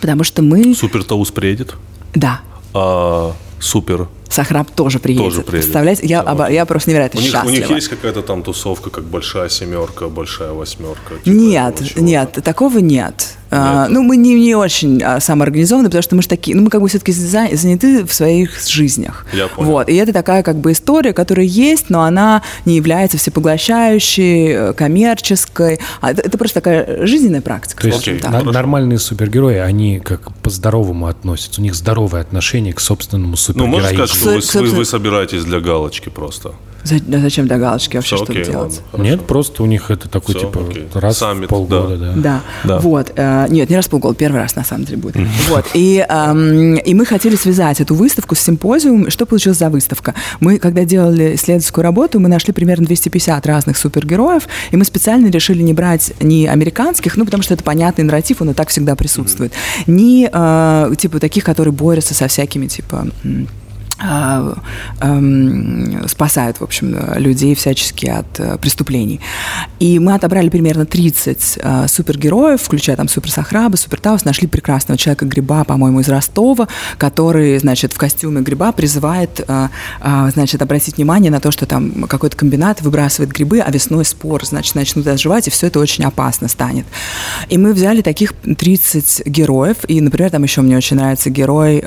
C: Потому что мы...
A: Супер Таус приедет,
C: Да,
A: а супер.
C: Сахраб тоже приедет.
A: Тоже приедет.
C: Представляете? Я,
A: Да.
C: оба- я просто невероятно
A: У них, у
C: счастлива.
A: них есть какая-то там тусовка, как большая семерка, большая восьмерка? типа
C: Нет, нет, такого нет. А, ну, мы не, не очень а, самоорганизованы, потому что мы же такие, ну, мы как бы все-таки заняты в своих жизнях.
A: Я понял.
C: Вот, и это такая как бы история, которая есть, но она не является всепоглощающей, э, коммерческой. А это, это просто такая жизненная практика.
D: То есть
A: Окей,
D: на- нормальные супергерои, они как по-здоровому относятся. У них здоровое отношение к собственному
A: Ну, можно сказать,
D: супергероизму.
A: что вы, вы, вы собираетесь для галочки просто?
C: За- да зачем до галочки вообще
A: Всё,
C: что-то
A: окей,
C: делать?
A: ладно, хорошо.
D: Нет, просто у них это такой,
A: Всё,
D: типа,
A: окей.
D: раз
A: Саммит,
D: в полгода, да.
C: Да.
A: Да.
C: Вот. э, нет, не раз в полгода, первый раз на самом деле будет. Вот. И, эм, и мы хотели связать эту выставку с симпозиумом. Что получилось за выставка? Мы, когда делали исследовательскую работу, мы нашли примерно 250 разных супергероев, и мы специально решили не брать ни американских, ну, потому что это понятный нарратив, он и так всегда присутствует, ни, э, типа, таких, которые борются со всякими, типа... а, эм, спасают, в общем, людей всячески от э, преступлений. И мы отобрали примерно 30 э, супергероев, включая там Супер Сахраба, Супер Таус, нашли прекрасного человека-гриба, по-моему, из Ростова, который, значит, в костюме гриба призывает, э, значит, обратить внимание на то, что там какой-то комбинат выбрасывает грибы, а весной спор, значит, начнут оживать, и все это очень опасно станет. И мы взяли таких 30 героев, и, например, там еще мне очень нравится герой,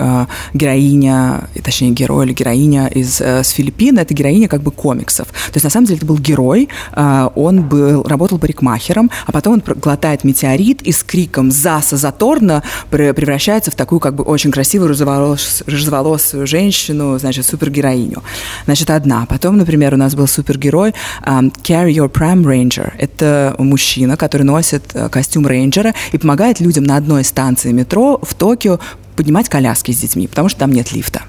C: героиня, точнее, герой или героиня из, э, с Филиппин, это героиня как бы комиксов. То есть на самом деле это был герой, э, он был, работал парикмахером, а потом он глотает метеорит и с криком «Заса Заторна» превращается в такую как бы очень красивую розоволос, розоволосую женщину, значит, супергероиню. Значит, одна. Потом, например, у нас был супергерой um, Carry Your Pram Ranger. Это мужчина, который носит э, костюм рейнджера и помогает людям на одной станции метро в Токио поднимать коляски с детьми, потому что там нет лифта.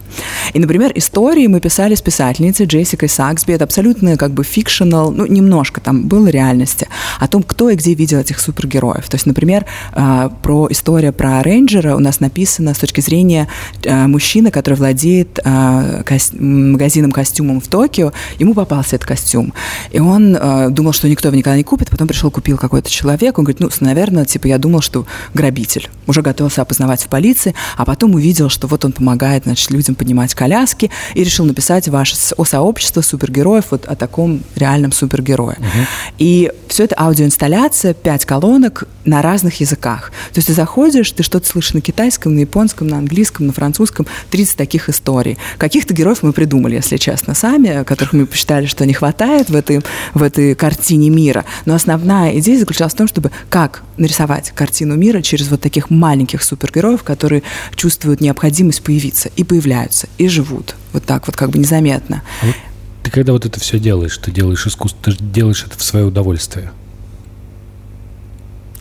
C: И, например, истории мы писали с писательницей Джессикой Саксби. Это абсолютно как бы fictional, ну, немножко там было реальности, о том, кто и где видел этих супергероев. То есть, например, а, про история про рейнджера у нас написана с точки зрения а, мужчины, который владеет а, магазином костюмом в Токио. Ему попался этот костюм. И он думал, что никто его никогда не купит. Потом пришел, купил какой-то человек. Он говорит, ну, наверное, типа, я думал, что грабитель. Уже готовился опознавать в полиции потом увидел, что вот он помогает, значит, людям поднимать коляски, и решил написать ваше о сообщество супергероев, вот о таком реальном супергерое. Угу. И все это аудиоинсталляция, пять колонок на разных языках. То есть ты заходишь, ты что-то слышишь на китайском, на японском, на английском, на французском, 30 таких историй. Каких-то героев мы придумали, если честно, сами, которых мы посчитали, что не хватает в этой, в этой картине мира. Но основная идея заключалась в том, чтобы как нарисовать картину мира через вот таких маленьких супергероев, которые чувствуют необходимость появиться и появляются, и живут. Вот так вот как бы незаметно. А вот
D: ты когда вот это все делаешь, ты делаешь искусство, ты делаешь это в свое удовольствие.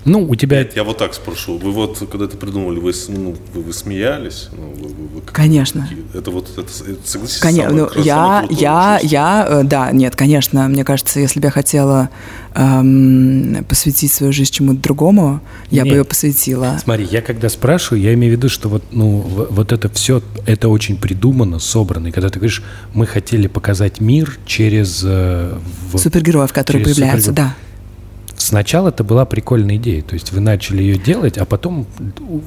D: Ну, у тебя... Нет,
A: я вот так спрошу. Вы вот, когда это придумали, вы, ну, вы, вы смеялись? Ну, вы, вы,
C: вы, конечно.
A: Это вот, это, это согласитесь,
C: Конечно, ну, я, я, я, э, да, нет, конечно, мне кажется, если бы я хотела эм, посвятить свою жизнь чему-то другому, я нет. бы ее посвятила.
D: Смотри, я когда спрашиваю, я имею в виду, что вот, ну, вот это все, это очень придумано, собрано. И когда ты говоришь, мы хотели показать мир через... Э,
C: в, Супергероев, которые появляются, супергероев. да.
D: Сначала это была прикольная идея, то есть вы начали ее делать, а потом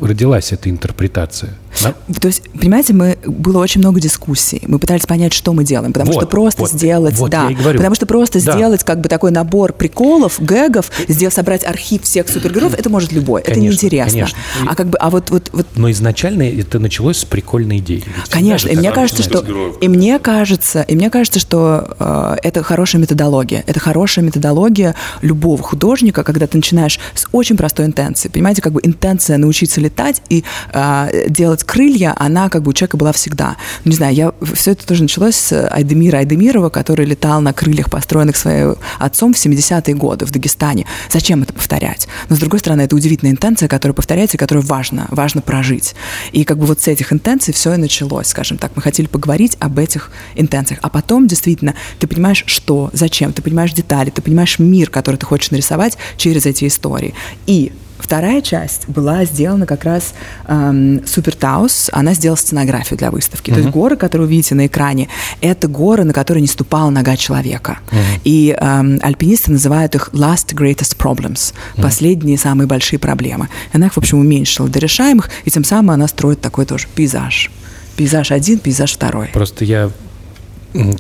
D: родилась эта интерпретация.
C: Да? То есть, понимаете, мы было очень много дискуссий. Мы пытались понять, что мы делаем, потому вот, что просто вот, сделать, вот, да, потому что просто да. сделать как бы такой набор приколов, гэгов, сделать собрать архив всех супергероев, это может любой, конечно, это неинтересно. Конечно. А как бы, а вот, вот, вот.
D: Но изначально это началось с прикольной идеи.
C: Ведь конечно, и мне кажется, что и мне кажется, и мне кажется, что э, это хорошая методология, это хорошая методология любого художника, когда ты начинаешь с очень простой интенции, понимаете, как бы интенция научиться летать и э, делать крылья, она как бы у человека была всегда. Ну, не знаю, я, все это тоже началось с Айдемира Айдемирова, который летал на крыльях, построенных своим отцом в 70-е годы в Дагестане. Зачем это повторять? Но, с другой стороны, это удивительная интенция, которая повторяется которую важно, важно прожить. И как бы вот с этих интенций все и началось, скажем так. Мы хотели поговорить об этих интенциях. А потом, действительно, ты понимаешь, что, зачем, ты понимаешь детали, ты понимаешь мир, который ты хочешь нарисовать через эти истории. И Вторая часть была сделана как раз эм, Супер Таус. Она сделала сценографию для выставки. Uh-huh. То есть горы, которые вы видите на экране, это горы, на которые не ступала нога человека. Uh-huh. И эм, альпинисты называют их last greatest problems. Uh-huh. Последние самые большие проблемы. И она их, в общем, уменьшила до решаемых, и тем самым она строит такой тоже пейзаж. Пейзаж один, пейзаж второй.
D: Просто я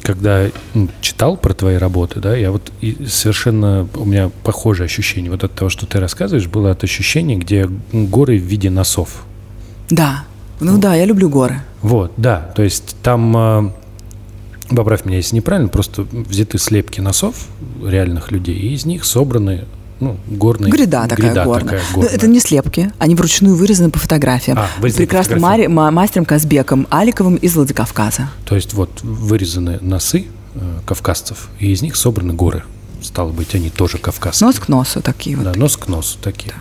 D: когда читал про твои работы, да, я вот совершенно у меня похожее ощущение. Вот от того, что ты рассказываешь, было от ощущения, где горы в виде носов.
C: Да, ну вот. да, я люблю горы.
D: Вот, да, то есть там, а, поправь меня, если неправильно, просто взяты слепки носов реальных людей, и из них собраны ну, горный.
C: Гряда такая гряда горная. Такая горная. Но это не слепки, они вручную вырезаны по фотографиям. А, Прекрасным мари, мастером Казбеком Аликовым из Владикавказа.
D: То есть вот вырезаны носы э, кавказцев, и из них собраны горы. Стало быть, они тоже кавказские.
C: Нос к носу такие
D: вот. Да, нос к носу такие. Да.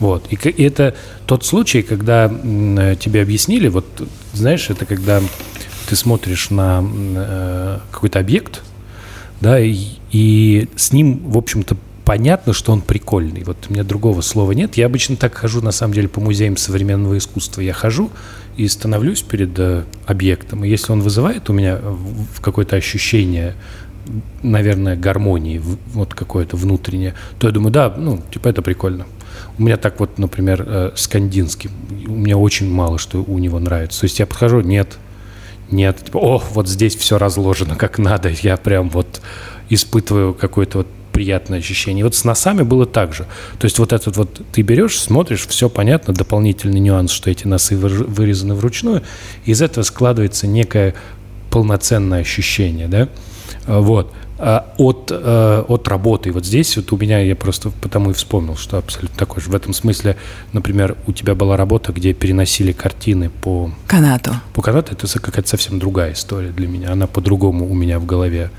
D: Вот. И, и это тот случай, когда э, тебе объяснили, вот знаешь, это когда ты смотришь на э, какой-то объект, да, и, и с ним, в общем-то, понятно, что он прикольный. Вот у меня другого слова нет. Я обычно так хожу, на самом деле, по музеям современного искусства. Я хожу и становлюсь перед э, объектом. И если он вызывает у меня в- какое-то ощущение, наверное, гармонии, вот какое-то внутреннее, то я думаю, да, ну, типа это прикольно. У меня так вот, например, э, с Кандинским. У меня очень мало что у него нравится. То есть я подхожу, нет, нет, типа, о, вот здесь все разложено как надо. Я прям вот испытываю какое-то вот приятное ощущение. Вот с носами было так же. То есть вот этот вот ты берешь, смотришь, все понятно, дополнительный нюанс, что эти носы вырезаны вручную, из этого складывается некое полноценное ощущение, да? А, Вот. А От, э, от работы. И Вот здесь вот у меня, я просто потому и вспомнил, что абсолютно такой же. В этом смысле, например, у тебя была работа, где переносили картины по
C: Канату.
D: по канату это какая-то совсем другая история для меня. Она по-другому у меня в голове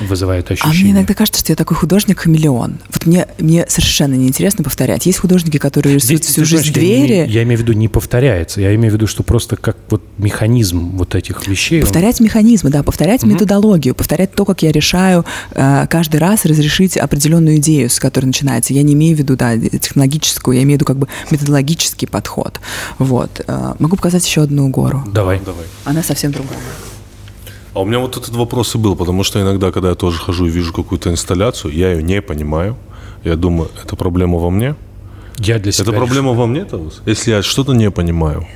D: вызывает
C: А
D: ощущение.
C: мне иногда кажется, что я такой художник-хамелеон. Вот мне, мне совершенно неинтересно повторять. Есть художники, которые рисуют
D: Здесь,
C: всю
D: ты
C: жизнь
D: знаешь, я не-
C: двери.
D: Я, имею в виду не повторяется. Я имею в виду, что просто как вот механизм вот этих вещей. он-
C: Повторять механизмы, да, повторять методологию, повторять то, как я решаю э, каждый раз разрешить определенную идею, с которой начинается. Я не имею в виду, да, технологическую, я имею в виду как бы методологический подход. Вот. Э, могу показать еще одну гору.
D: Давай.
A: Давай.
C: Она совсем другая.
A: А у меня вот этот вопрос и был, потому что иногда, когда я тоже хожу и вижу какую-то инсталляцию, я ее не понимаю. Я думаю, это проблема во мне?
D: Я для себя
A: Это проблема во мне, Таус? Если я что-то не понимаю.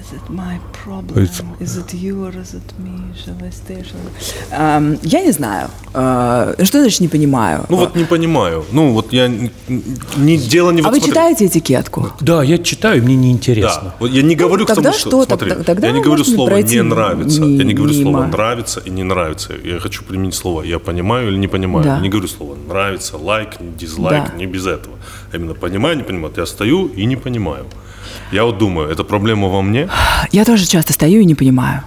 C: Эм, я не знаю. Э, что значит не понимаю?
A: Ну вот не понимаю. Ну вот я не дело не
C: а
A: вот
C: вы
A: смотри.
C: читаете этикетку?
D: решил. Да, я читаю, мне неинтересно.
A: Да, вот я не говорю к
C: Ну, тогда
A: тому, что,
C: что?
A: смотри,
C: Тогда- тогда
A: я не говорю слово не нравится,
C: ми-
A: я не говорю слово
C: мимо.
A: нравится и не нравится. Я хочу применить слово я понимаю или не понимаю.
C: Да.
A: Я не говорю слово нравится, лайк, дизлайк,
C: Да.
A: не без этого. А именно понимаю, не понимаю. Я стою и не понимаю. Я вот думаю, это проблема во мне?
C: Я тоже часто стою и не понимаю.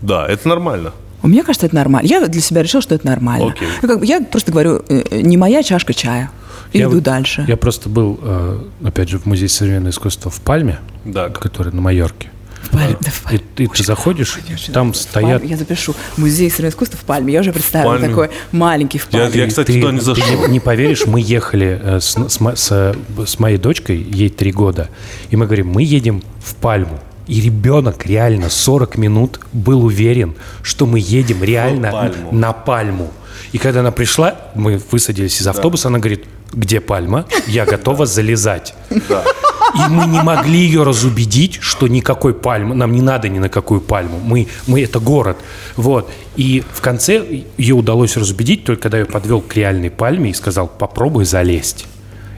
A: Да, это нормально.
C: Мне кажется, это нормально. Я для себя решил, что это нормально.
A: Окей.
C: Ну, как бы я просто говорю, э, не моя чашка чая. И
D: Я
C: иду
D: вот-
C: дальше.
D: Я просто был, э, опять же, в Музее современного искусства в Пальме,
A: Да.
D: который на Майорке.
C: В Пальме, да, в
D: И,
C: Пальме.
D: и ты заходишь,
C: Очень
D: там стоят...
C: Пальме. Я запишу. Музей современного искусства в Пальме. Я уже представила
A: Пальме.
C: такой маленький в
A: Я-
C: Пальме.
A: я, кстати, туда не
D: ты
A: зашел.
D: не, не поверишь, мы ехали э, с, с с, с моей дочкой, ей три года, и мы говорим, мы едем в Пальму. И ребенок реально 40 минут был уверен, что мы едем реально
A: Пальму.
D: на Пальму. И когда она пришла, мы высадились из автобуса, она говорит, где Пальма? Я готова залезать. И мы не могли ее разубедить, что никакой пальмы, нам не надо ни на какую пальму, мы, мы это город. Вот. И в конце ее удалось разубедить, только когда я подвел к реальной пальме и сказал, попробуй залезть.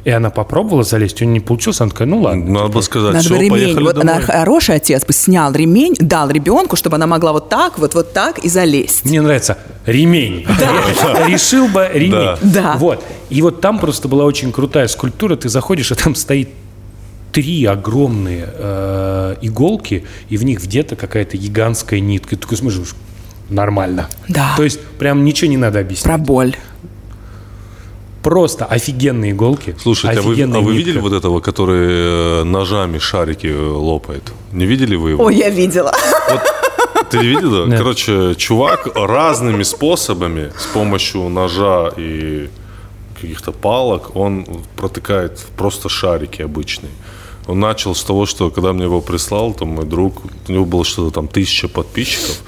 D: И она попробовала залезть, у нее не получилось, она такая, ну ладно.
A: Надо было сказать,
C: Надо
A: все,
C: бы ремень.
A: поехали
C: Вот
A: домой.
C: она хороший отец бы снял ремень, дал ребенку, чтобы она могла вот так, вот вот так и залезть.
D: Мне нравится ремень. Решил бы ремень.
A: Да.
C: Да.
D: Вот. И вот там просто была очень крутая скульптура. Ты заходишь, и там стоит три огромные э, иголки, и в них где-то какая-то гигантская нитка. И ты такой смотришь, нормально.
C: Да.
D: То есть прям ничего не надо объяснять.
C: Про боль.
D: Просто офигенные иголки.
A: Слушайте, а вы, а вы видели вот этого, который э, ножами шарики э, лопает? Не видели вы его?
C: Ой, я видела.
A: Ты не видела?
D: Нет.
A: Короче, чувак разными способами, с помощью ножа и каких-то палок, он протыкает просто шарики обычные. Он начал с того, что когда мне его прислал, там мой друг, у него было что-то там тысяча подписчиков.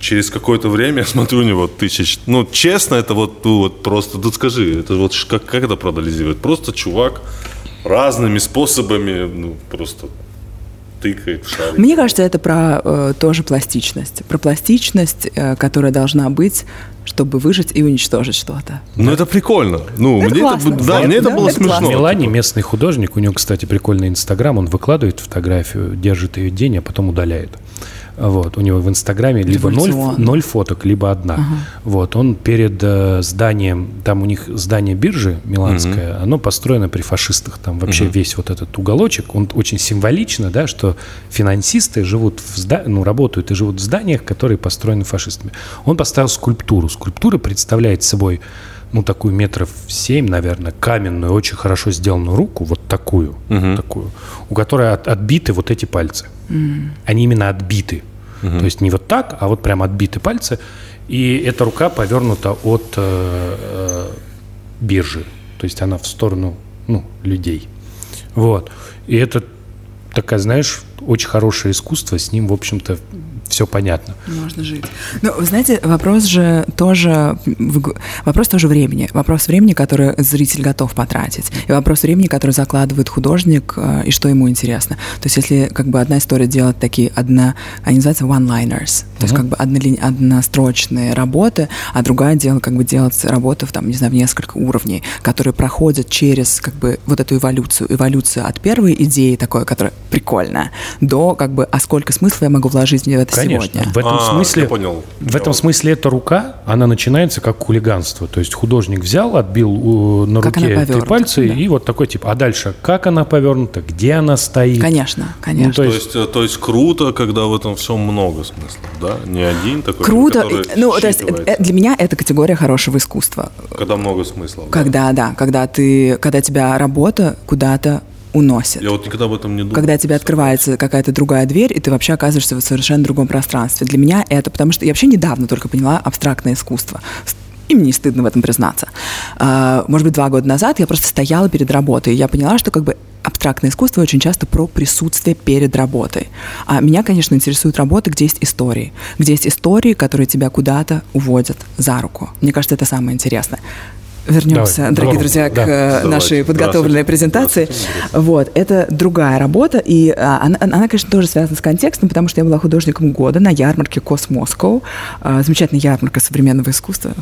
A: Через какое-то время я смотрю, у него тысяч... Ну, честно, это вот, ну, вот просто... Тут скажи, это вот как, как это проанализировать? Просто чувак разными способами, ну, просто тыкает в шарик.
C: Мне кажется, это про э, тоже пластичность. Про пластичность, э, которая должна быть, чтобы выжить и уничтожить что-то.
A: Ну, это прикольно. Ну,
C: Это
A: мне
C: классно.
A: это, да,
C: Да,
A: мне это
C: да,
A: было
C: это
A: смешно.
C: классно.
D: Мелани, местный художник, у него, кстати, прикольный инстаграм, он выкладывает фотографию, держит ее день, а потом удаляет. Вот, у него в Инстаграме либо ноль, ноль фоток, либо одна. Вот, он перед э, зданием, там у них здание биржи миланское, оно построено при фашистах. Там вообще весь вот этот уголочек, он очень символично, да, что финансисты живут в зда- ну, работают и живут в зданиях, которые построены фашистами. Он поставил скульптуру. Скульптура представляет собой ну, такую метров семь, наверное, каменную, очень хорошо сделанную руку, вот такую, такую, у которой от- отбиты вот эти пальцы. Они именно отбиты. То есть не вот так, а вот прям отбиты пальцы. И эта рука повернута от э, э, биржи. То есть она в сторону ну, людей. Вот. И это такая, знаешь, очень хорошее искусство, с ним, в общем-то, все понятно.
C: Можно жить. Ну, вы знаете, вопрос же тоже, вопрос тоже времени. Вопрос времени, который зритель готов потратить. И вопрос времени, который закладывает художник, э, и что ему интересно. То есть если как бы одна история делает такие одна, они называются one-liners, то есть как бы однолин, однострочные работы, а другая дело как бы делать работы в, там, не знаю, в несколько уровней, которые проходят через как бы вот эту эволюцию. Эволюцию от первой идеи такой, которая прикольная, до как бы, а сколько смысла я могу вложить в это
D: Конечно.
C: сегодня?
D: В этом
A: А,
D: смысле,
A: я понял.
D: в этом смысле эта рука, она начинается как хулиганство. То есть художник взял, отбил э, на
C: Как
D: руке три пальца
C: да.
D: и вот такой тип. А дальше, как она повернута, где она стоит?
C: Конечно,
D: Ну,
C: конечно.
D: то
A: То
D: есть,
A: есть, э, то есть круто, когда в этом всем много смысла, да? Не один такой,
C: Круто.
A: который
C: Ну, то есть э, для меня это категория хорошего искусства.
A: Когда много смысла. да.
C: Когда, да, когда ты, когда тебя работа куда-то уносит.
A: Я вот никогда об этом не думал.
C: когда тебе открывается какая-то другая дверь, и ты вообще оказываешься в совершенно другом пространстве. Для меня это, потому что я вообще недавно только поняла абстрактное искусство. И мне не стыдно в этом признаться. А, Может быть, два года назад я просто стояла перед работой, и я поняла, что как бы абстрактное искусство очень часто про присутствие перед работой. А меня, конечно, интересуют работы, где есть истории. Где есть истории, которые тебя куда-то уводят за руку. Мне кажется, это самое интересное. Вернемся,
D: Давай,
C: дорогие
D: давай.
C: друзья, к
D: Да.
A: Давайте.
C: нашей подготовленной презентации. Вот, это другая работа, и а, она, она, конечно, тоже связана с контекстом, потому что я была художником года на ярмарке Космоскоу, замечательная ярмарка современного искусства,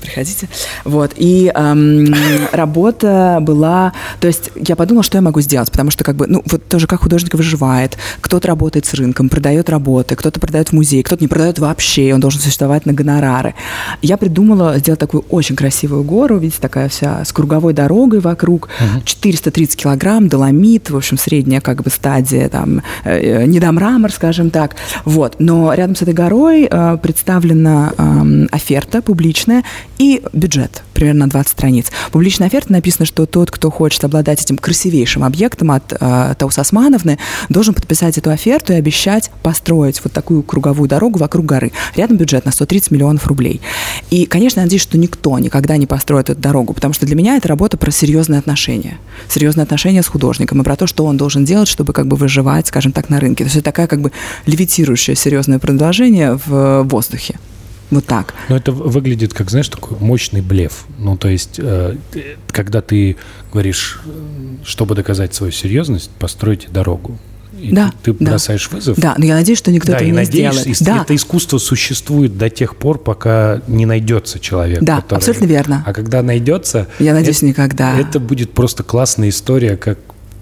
C: приходите. Вот, и ам, работа была, то есть я подумала, что я могу сделать, потому что как бы, ну, вот тоже как художник выживает, кто-то работает с рынком, продает работы, кто-то продает в музей, кто-то не продает вообще, и он должен существовать на гонорары. Я придумала сделать такую очень красивую гору, видите, такая вся с круговой дорогой вокруг, 430 килограмм, доломит, в общем, средняя как бы стадия, там, э, недомрамор, скажем так. Вот. Но рядом с этой горой э, представлена эм, оферта публичная и бюджет, примерно на 20 страниц. Публичная оферта написано, что тот, кто хочет обладать этим красивейшим объектом от э, Таус Османовны, должен подписать эту оферту и обещать построить вот такую круговую дорогу вокруг горы. Рядом бюджет на 130 миллионов рублей. И, конечно, я надеюсь, что никто никогда не построит эту дорогу, потому что для меня это работа про серьезные отношения. Серьезные отношения с художником и про то, что он должен делать, чтобы как бы выживать, скажем так, на рынке. То есть это такая как бы левитирующее серьезное предложение в воздухе. Вот так.
D: ну, это выглядит как, знаешь, такой мощный блеф. Ну, то есть, э, когда ты говоришь, э, чтобы доказать свою серьезность, постройте дорогу. И
C: Да,
D: ты, ты
C: да.
D: бросаешь вызов.
C: Да, но я надеюсь, что никто
D: Да,
C: этого
D: и
C: не сделает.
D: и
C: Да,
D: это искусство существует до тех пор, пока не найдется человек.
C: Да,
D: который-
C: абсолютно верно.
D: А когда найдется,
C: Я надеюсь,
D: это,
C: никогда.
D: это будет просто классная история, как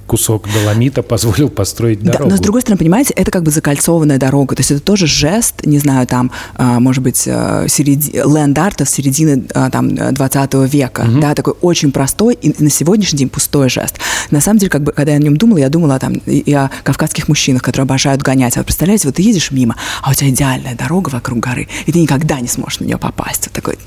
D: кусок доломита позволил построить
C: Да,
D: дорогу.
C: но с другой стороны, понимаете, это как бы закольцованная дорога. То есть это тоже жест, не знаю, там, а, может быть, ленд-арта с середины а, там, 20 века. Да, такой очень простой и на сегодняшний день пустой жест. На самом деле, как бы, когда я о нем думала, я думала там, и, о кавказских мужчинах, которые обожают гонять. А вы представляете, вот ты едешь мимо, а у тебя идеальная дорога вокруг горы, и ты никогда не сможешь на нее попасть. Вот такой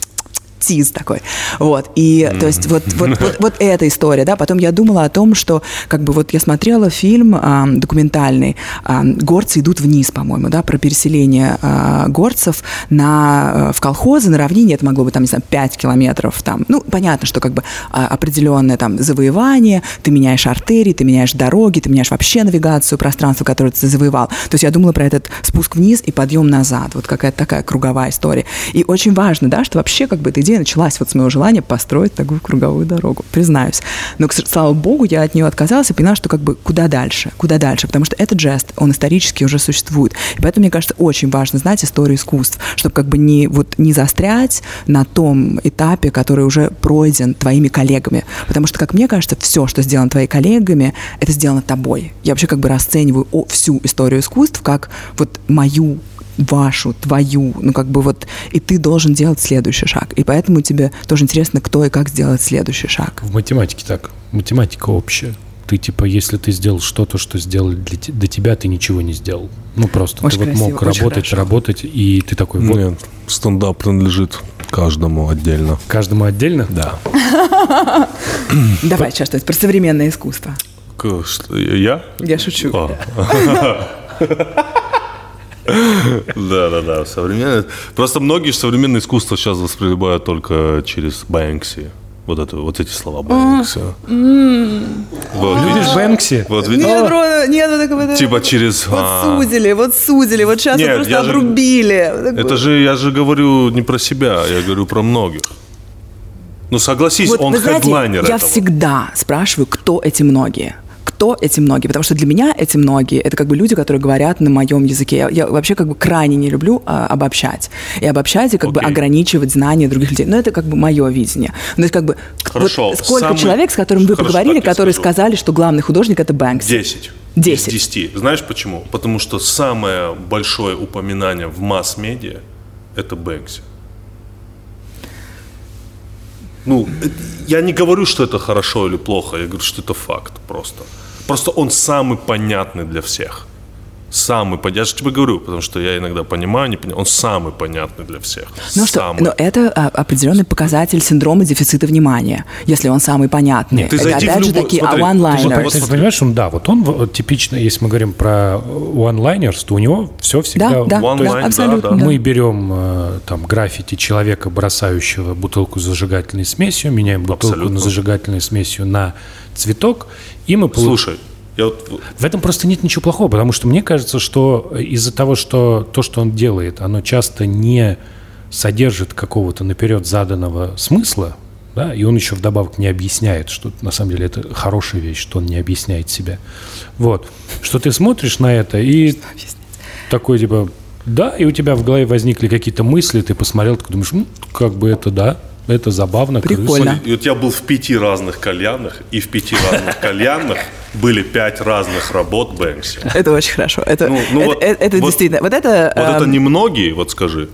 C: тиз такой. Вот. И то есть вот, вот, вот, вот эта история, да. Потом я думала о том, что как бы вот я смотрела фильм а, документальный а, «Горцы идут вниз», по-моему, да, про переселение а, горцев на, а, в колхозы, на равнине. Это могло быть там, не знаю, 5 километров там. Ну, понятно, что как бы а, определенное там завоевание, ты меняешь артерии, ты меняешь дороги, ты меняешь вообще навигацию, пространство, которое ты завоевал. То есть я думала про этот спуск вниз и подъем назад. Вот какая-то такая круговая история. И очень важно, да, что вообще как бы эта идея началась вот с моего желания построить такую круговую дорогу, признаюсь. Но, слава богу, я от нее отказалась и поняла, что как бы куда дальше, куда дальше, потому что этот жест, он исторически уже существует. И поэтому, мне кажется, очень важно знать историю искусств, чтобы как бы не, вот, не застрять на том этапе, который уже пройден твоими коллегами. Потому что, как мне кажется, все, что сделано твоими коллегами, это сделано тобой. Я вообще как бы расцениваю всю историю искусств как вот мою вашу, твою, ну как бы вот, и ты должен делать следующий шаг. И поэтому тебе тоже интересно, кто и как сделать следующий шаг.
D: В математике так. Математика общая. Ты типа, если ты сделал что-то, что сделали для те- до тебя, ты ничего не сделал. Ну просто
C: Очень
D: ты вот
C: красиво,
D: мог
C: очень
D: работать,
C: хорошо.
D: работать, и ты такой, вот
A: Нет, стендап принадлежит каждому отдельно.
D: каждому отдельно.
A: Да.
C: Давай сейчас что-нибудь про современное искусство.
A: Я?
C: Я шучу.
A: А. Да, да, да. Современное. Просто многие же современное искусство сейчас воспринимают только через Бэнкси. Вот, это, вот эти слова Бэнкси. Вот,
D: Видишь,
A: видишь?
D: Бэнкси?
A: Вот видишь?
C: Нет, бро, нет, вот такого- вот
A: Типа через...
C: Вот
A: а,
C: сузили, вот сузили, вот сейчас
A: Нет,
C: просто обрубили.
A: Это же, я же говорю не про себя, я говорю про многих. Ну согласись,
C: Вот,
A: он
C: вы знаете,
A: хедлайнер
C: я
A: этого.
C: всегда спрашиваю, кто эти многие. Кто эти многие? Потому что для меня эти многие это как бы люди, которые говорят на моем языке. Я, я вообще как бы крайне не люблю а, обобщать. И обобщать, и как бы
A: Окей.
C: ограничивать знания других людей. Но это как бы мое видение. Ну, то есть как бы
A: Хорошо,
C: вот сколько
A: самый-
C: человек, с которым вы
A: Хорошо,
C: поговорили, которые
A: скажу.
C: сказали, что главный художник это Бэнкс.
A: Десять.
C: Десять.
A: Из десяти. Знаешь почему? Потому что самое большое упоминание в масс-медиа – это Бэнкси. Ну, э, я не говорю, что это хорошо или плохо, я говорю, что это факт просто. Просто он самый понятный для всех. Самый понятный. Я же тебе говорю, потому что я иногда понимаю, не понимаю. Он самый понятный для всех.
C: Ну что, но это а, определенный показатель синдрома дефицита внимания, если он самый понятный.
A: Ты
C: это
A: зайди в
C: опять же
A: любой-
C: такие
A: смотри,
C: а
A: ты же
C: one-liners.
A: Вот
D: Ты понимаешь, он, да, вот он вот типично, если мы говорим про one-liners, то у него все всегда...
C: Да, да,
A: One
C: да, абсолютно.
A: да.
C: да.
D: Мы берем э, там граффити человека, бросающего бутылку с зажигательной смесью, меняем бутылку
A: Абсолютно.
D: на зажигательную смесью на цветок, и мы получаем...
A: Слушай, я вот
D: В этом просто нет ничего плохого, потому что мне кажется, что из-за того, что то, что он делает, оно часто не содержит какого-то наперед заданного смысла, да, и он еще вдобавок не объясняет, что на самом деле это хорошая вещь, что он не объясняет себя. Вот. Что ты смотришь на это и такой типа, да, и у тебя в голове возникли какие-то мысли, ты посмотрел, ты думаешь, «М, как бы это да, это забавно, крыса».
C: Прикольно.
A: Смотри, и вот я был в пяти разных кальянах, и в пяти разных кальянах были пять разных работ Бэнкси.
C: Это очень хорошо. Это,
A: Ну, ну
C: это,
A: вот-
C: это- это
A: вот-
C: действительно. Вот это.
A: Вот это
C: эм,
A: немногие, вот скажи.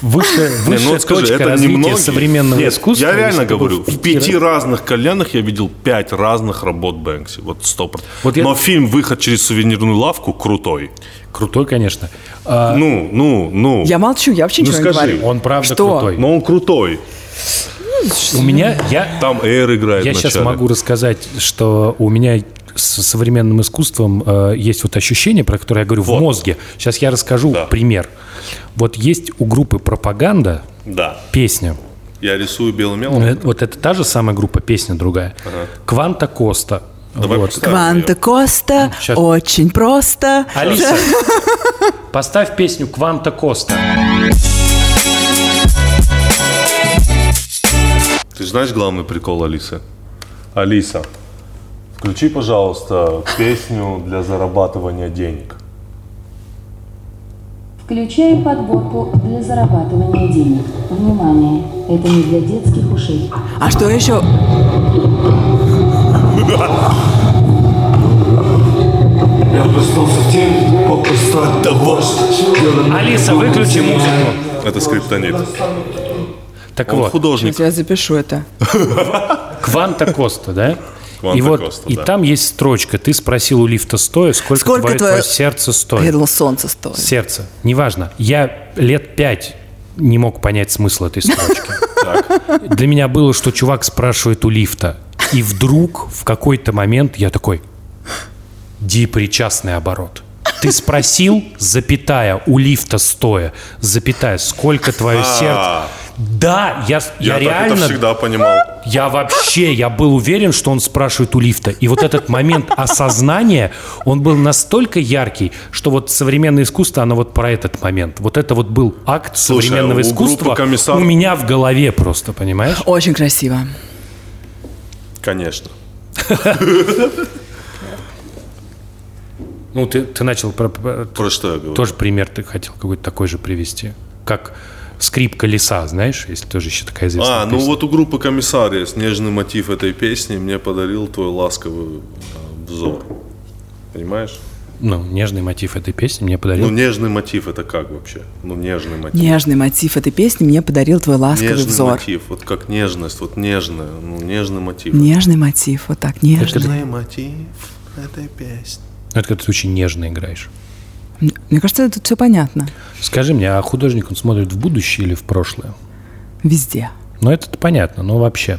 D: Высшая,
A: Не,
D: высшая
A: ну вот скажи,
D: точка
A: это
D: развития
A: немногие.
D: современного
A: Нет,
D: искусства.
A: Я реально говорю, в пяти разных кальянах я видел пять разных работ Бэнкси. Вот сто процентов.
D: Вот я-
A: Но фильм «Выход через сувенирную лавку» крутой.
D: Крутой, конечно. А,
A: Ну, ну, ну.
C: Я молчу, я вообще
A: Ну,
C: ничего не
A: скажи.
C: говорю.
D: он правда
C: Что?
D: крутой.
A: Но он крутой.
D: У меня, я,
A: Там Эйр играет
D: я сейчас могу рассказать, что у меня с современным искусством э, есть вот ощущение, про которое я говорю
A: Вот.
D: в мозге. Сейчас я расскажу
A: Да.
D: пример. Вот есть у группы «Пропаганда»
A: Да.
D: песня.
A: Я рисую белым мелом.
D: Э, Вот это та же самая группа, песня другая. «Кванта Коста».
A: Давай
D: Вот.
C: Кванта. Коста,
D: Щас.
C: очень просто.
D: Алиса, поставь песню «Кванта Коста».
A: Ты знаешь главный прикол Алисы? Алиса, включи, пожалуйста, песню для зарабатывания денег.
E: Включаем подборку для зарабатывания денег. Внимание, это не для детских ушей.
C: А что еще?
F: Я проснулся в день, попросту от того, что
D: Алиса, выключи музыку.
A: Это скриптонит.
D: Так
A: Он
D: вот,
A: художник.
C: Я запишу это.
D: Кванта Коста, да?
A: Кванта
D: и вот,
A: Коста,
D: и
A: да.
D: там есть строчка. Ты спросил у лифта стоя, сколько,
C: Сколько
D: твое, сердце стоит.
C: Я солнце стоит.
D: Сердце. Неважно. Я лет пять не мог понять смысл этой строчки. Для меня было, что чувак спрашивает у лифта. И вдруг в какой-то момент я такой, депричастный оборот. Ты спросил, запятая, у лифта стоя, запятая, сколько твое сердце... Да, я, я,
A: Я,
D: реально...
A: это всегда понимал.
D: Я вообще, я был уверен, что он спрашивает у лифта. И вот этот момент осознания, он был настолько яркий, что вот современное искусство, оно вот про этот момент. Вот это вот был акт
A: Слушай,
D: современного
A: у
D: искусства
A: «Комиссар»-
D: у меня в голове просто, понимаешь?
C: Очень красиво.
A: Конечно.
D: Ну, ты, ты начал про, про-
A: Про что я говорю?
D: тоже пример ты хотел какой-то такой же привести. Как скрипка леса, знаешь, если тоже еще такая известная
A: А, ну
D: песня.
A: вот у группы «Комиссария» нежный мотив этой песни мне подарил твой ласковый э, взор. Понимаешь?
D: Ну, нежный мотив этой песни мне подарил.
A: Ну, нежный мотив это как вообще? Ну, нежный мотив.
C: Нежный мотив этой песни мне подарил твой ласковый
A: Нежный
C: взор.
A: мотив, вот как нежность, вот нежная, ну, нежный мотив.
C: Нежный мотив, вот так, нежный.
A: Нежный мотив этой песни.
D: Ну, Это когда ты очень нежно играешь.
C: Мне кажется, тут все понятно.
D: Скажи мне, а художник, он смотрит в будущее или в прошлое?
C: Везде.
D: Ну, это понятно, но вообще.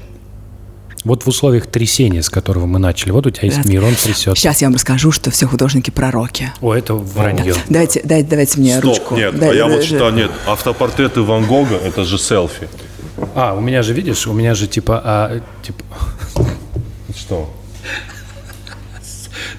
D: Вот в условиях трясения, с которого мы начали, вот у тебя есть мир, он трясется.
C: Сейчас я вам расскажу, что все художники пророки.
D: О, это вранье.
C: Давайте, дайте, давайте мне
A: Стоп,
C: ручку.
A: нет,
C: Дай-
A: а я вот считаю, нет, автопортреты Ван Гога это же селфи.
D: А, у меня же, видишь, у меня же типа, а, типа,
A: Что?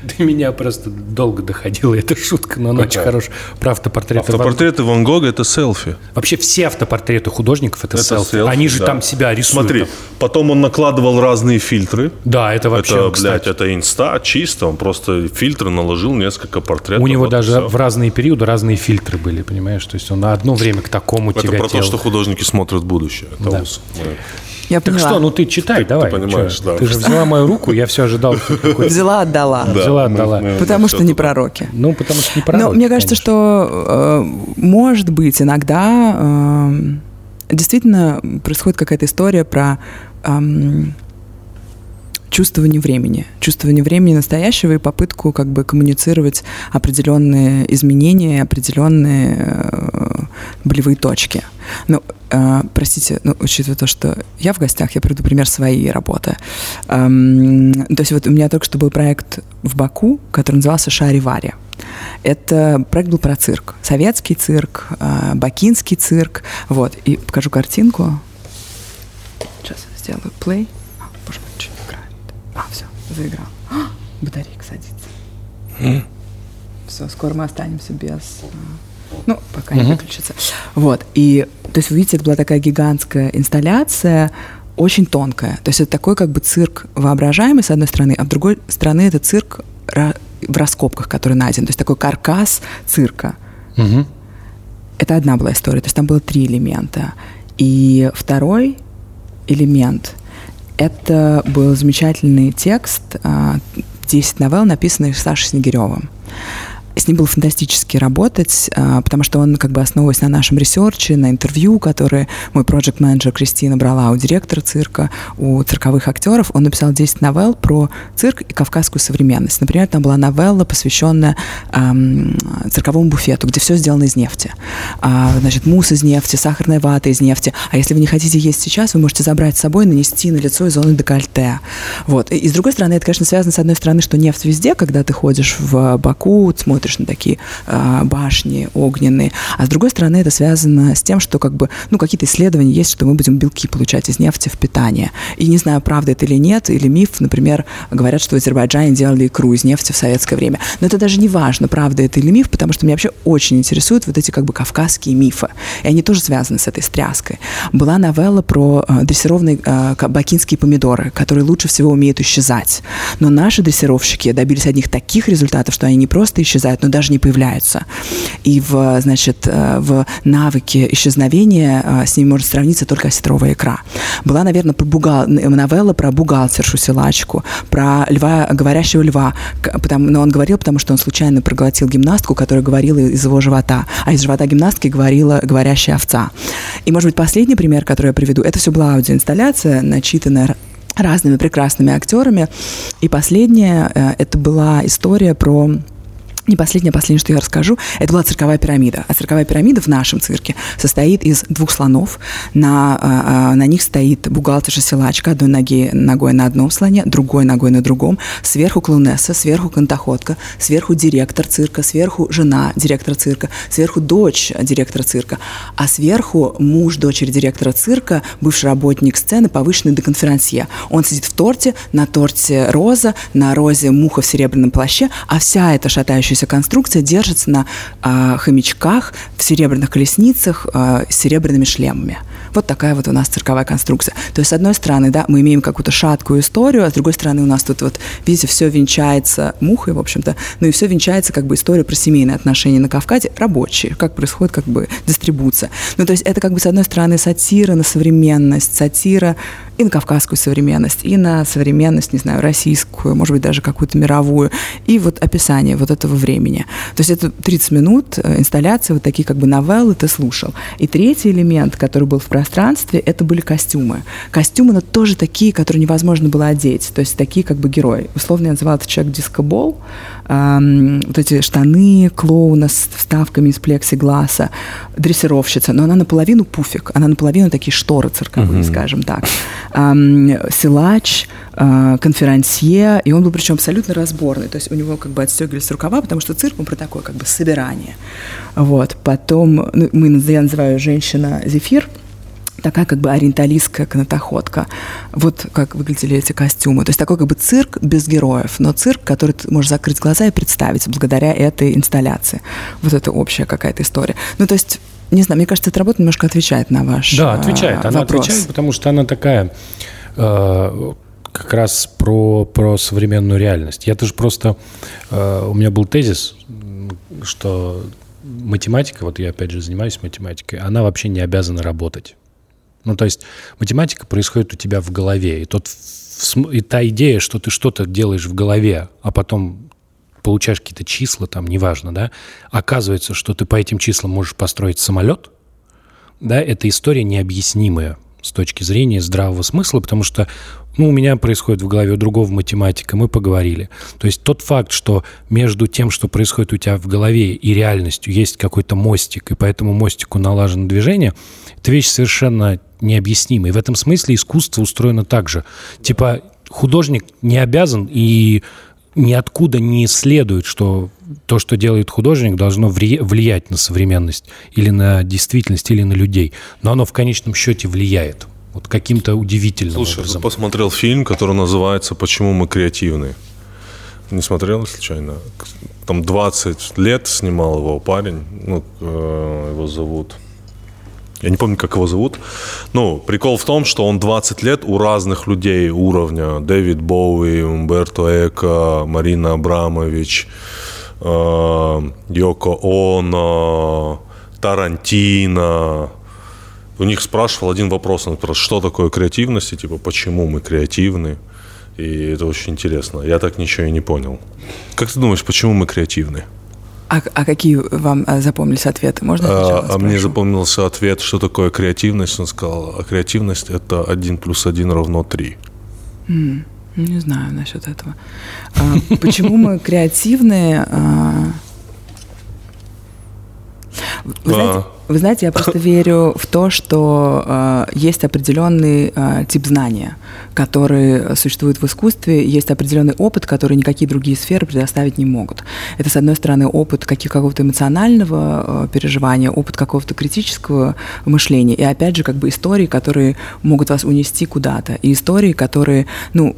D: до меня просто долго доходила эта шутка, но она очень хорошая. Про автопортреты.
A: Автопортреты Ван Гога – это селфи.
D: Вообще все автопортреты художников это,
A: Это
D: селфи.
A: селфи,
D: Они же
A: да.
D: там себя рисуют.
A: Смотри, потом он накладывал разные фильтры.
D: Да, это вообще,
A: это,
D: кстати.
A: блядь, это инста чисто. Он просто фильтры наложил, несколько портретов.
D: У него
A: вот
D: даже в разные периоды разные фильтры были, понимаешь? То есть он на одно время к такому
A: Это
D: тяготел.
A: про то, что художники смотрят будущее. Это
D: Да.
C: Я
D: Так
C: поняла.
D: что, ну ты читай,
A: Ты-
D: давай.
A: ты понимаешь,
D: Чё?
A: да.
D: Ты же взяла мою руку, я все ожидал. что какой-то-
C: Взяла, отдала.
A: Да,
D: Взяла, отдала.
A: мы-
C: Потому
A: мы
C: что не пророки.
D: Ну, потому что не
C: Но
D: пророки,
C: мне кажется, что э, может быть иногда э, действительно происходит какая-то история про эм, чувствование времени, чувствование времени настоящего и попытку как бы коммуницировать определенные изменения, определенные э, болевые точки. Ну, э, простите, ну, учитывая то, что я в гостях, я приведу пример своей работы. Эм, то есть вот у меня только что был проект в Баку, который назывался «Шаривари». Это проект был про цирк. Советский цирк, э, бакинский цирк. Вот. И покажу картинку. Сейчас сделаю play. А, боже мой? А, все, заиграл. А, батарейка садится. Все, скоро мы останемся без... э, Ну, пока не выключится. Вот. И, то есть, вы видите, это была такая гигантская инсталляция, очень тонкая. То есть это такой как бы цирк воображаемый, с одной стороны, а с другой стороны это цирк в раскопках, который найден. То есть такой каркас цирка.
D: Мгм.
C: Это одна была история, то есть там было три элемента. И второй элемент — это был замечательный текст, а, 10 новелл, написанных Сашей Снегиревым. С ним было фантастически работать, а, потому что он, как бы основываясь на нашем research е, на интервью, которые мой проект менеджер Кристина брала у директора цирка, у цирковых актеров, он написал 10 новелл про цирк и кавказскую современность. Например, там была новелла, посвященная ам, цирковому буфету, где все сделано из нефти. А, значит, мусс из нефти, сахарная вата из нефти. А если вы не хотите есть сейчас, вы можете забрать с собой, нанести на лицо из зоны декольте. Вот. И, и с другой стороны, это, конечно, связано, с одной стороны, что нефть везде, когда ты ходишь в Баку, смотришь на такие а, башни огненные. А с другой стороны, это связано с тем, что как бы, ну, какие-то исследования есть, что мы будем белки получать из нефти в питание. И не знаю, правда это или нет, или миф, например, говорят, что в Азербайджане делали икру из нефти в советское время. Но это даже не важно, правда это или миф, потому что меня вообще очень интересуют вот эти как бы кавказские мифы. И они тоже связаны с этой стряской. Была новелла про э, дрессированные э, бакинские помидоры, которые лучше всего умеют исчезать. Но наши дрессировщики добились одних таких результатов, что они не просто исчезают, но даже не появляются. И в, значит, э, в навыке исчезновения э, с ними может сравниться только осетровая икра. Была, наверное, про бухгал... новелла про бухгалтершу силачку, про льва, говорящего льва, потому... но он говорил, потому что он случайно проглотил гимнастку, которая говорила из его живота, а из живота гимнастки говорила говорящая овца. И, может быть, последний пример, который я приведу, это все была аудиоинсталляция, начитанная разными прекрасными актерами. И последняя, э, это была история про не последнее, а последнее, что я расскажу, это была цирковая пирамида. А цирковая пирамида в нашем цирке состоит из двух слонов. На, а, а, на них стоит бухгалтерша-силачка одной ноги, ногой на одном слоне, другой ногой на другом. Сверху клоунесса, сверху кантоходка, сверху директор цирка, сверху жена директора цирка, сверху дочь директора цирка, а сверху муж дочери директора цирка, бывший работник сцены, повышенный до конферансье. Он сидит в торте, на торте роза, на розе муха в серебряном плаще, а вся эта шатающаяся конструкция держится на а, хомячках в серебряных колесницах а, с серебряными шлемами. Вот такая вот у нас цирковая конструкция. То есть, с одной стороны, да, мы имеем какую-то шаткую историю, а с другой стороны, у нас тут вот, видите, все венчается мухой, в общем-то, ну и все венчается как бы история про семейные отношения на Кавказе, рабочие, как происходит как бы дистрибуция. Ну, то есть, это как бы, с одной стороны, сатира на современность, сатира и на кавказскую современность, и на современность, не знаю, российскую, может быть, даже какую-то мировую, и вот описание вот этого времени. То есть это 30 минут э, инсталляции, вот такие как бы новеллы ты слушал. И третий элемент, который был в пространстве, это были костюмы. Костюмы, но тоже такие, которые невозможно было одеть, то есть такие как бы герои. Условно я называла это человек дискобол, эм, вот эти штаны клоуна с вставками из плексигласа, дрессировщица, но она наполовину пуфик, она наполовину такие шторы цирковые, скажем так. Силач, э, конферансье, и он был причем абсолютно разборный, то есть у него как бы отстегивались рукава, потому что цирк, он про такое как бы собирание. Вот, потом, ну, мы, я называю женщина Зефир, такая как бы ориенталистская канатоходка. Вот как выглядели эти костюмы. То есть такой как бы цирк без героев, но цирк, который ты можешь закрыть глаза и представить благодаря этой инсталляции. Вот это общая какая-то история. Ну, то есть не знаю, мне кажется, эта работа немножко отвечает на ваш
D: Да, отвечает. Она
C: вопрос.
D: отвечает, потому что она такая э, как раз про, про современную реальность. Я тоже просто... Э, у меня был тезис, что математика, вот я опять же занимаюсь математикой, она вообще не обязана работать. Ну, то есть математика происходит у тебя в голове, и, тот, и та идея, что ты что-то делаешь в голове, а потом получаешь какие-то числа, там, неважно, да, оказывается, что ты по этим числам можешь построить самолет, да, эта история необъяснимая с точки зрения здравого смысла, потому что ну, у меня происходит в голове, у другого математика, мы поговорили. То есть тот факт, что между тем, что происходит у тебя в голове и реальностью, есть какой-то мостик, и по этому мостику налажено движение, это вещь совершенно необъяснимая. И в этом смысле искусство устроено так же. Типа художник не обязан и ниоткуда не следует, что то, что делает художник, должно влиять на современность или на действительность, или на людей. Но оно в конечном счете влияет. Вот каким-то удивительным
A: Слушай,
D: образом.
A: я посмотрел фильм, который называется «Почему мы креативны». Не смотрел случайно? Там 20 лет снимал его парень. Ну, э, его зовут... Я не помню, как его зовут. Ну, прикол в том, что он 20 лет у разных людей уровня. Дэвид Боуи, Умберто Эко, Марина Абрамович, э, Йоко Оно, Тарантино. У них спрашивал один вопрос, он что такое креативность, и типа, почему мы креативны. И это очень интересно. Я так ничего и не понял. Как ты думаешь, почему мы креативны?
C: А, а какие вам а, запомнились ответы? Можно
A: а, а мне запомнился ответ, что такое креативность. Он сказал, а креативность – это 1 плюс 1 равно 3.
C: Mm, не знаю насчет этого. А, почему мы креативные? А... Вы знаете, вы знаете, я просто верю в то, что э, есть определенный э, тип знания, который существует в искусстве, есть определенный опыт, который никакие другие сферы предоставить не могут. Это, с одной стороны, опыт какого-то эмоционального э, переживания, опыт какого-то критического мышления, и опять же, как бы истории, которые могут вас унести куда-то, и истории, которые, ну,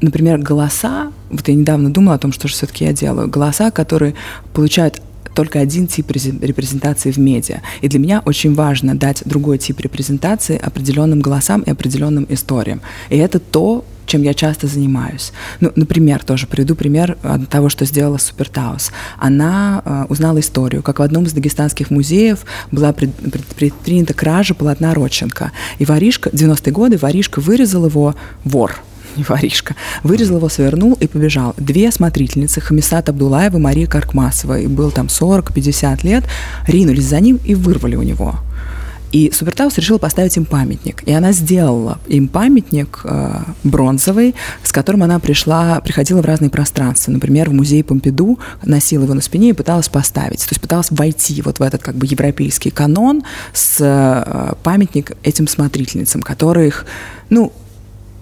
C: например, голоса, вот я недавно думала о том, что же все-таки я делаю, голоса, которые получают только один тип репрезентации в медиа. И для меня очень важно дать другой тип репрезентации определенным голосам и определенным историям. И это то, чем я часто занимаюсь. Ну, например, тоже приведу пример того, что сделала Супертаус. Она э, узнала историю, как в одном из дагестанских музеев была пред, пред, предпринята кража полотна Родченко. И воришка, 90-е годы, воришка вырезал его, вор, не воришка, вырезал его, свернул и побежал. Две смотрительницы, Хамисат Абдулаева и Мария Каркмасова, и был там 40-50 лет, ринулись за ним и вырвали у него. И Супертаус решила поставить им памятник. И она сделала им памятник э, бронзовый, с которым она пришла, приходила в разные пространства. Например, в музей Помпиду носила его на спине и пыталась поставить. То есть пыталась войти вот в этот как бы европейский канон с э, памятник этим смотрительницам, которых, ну,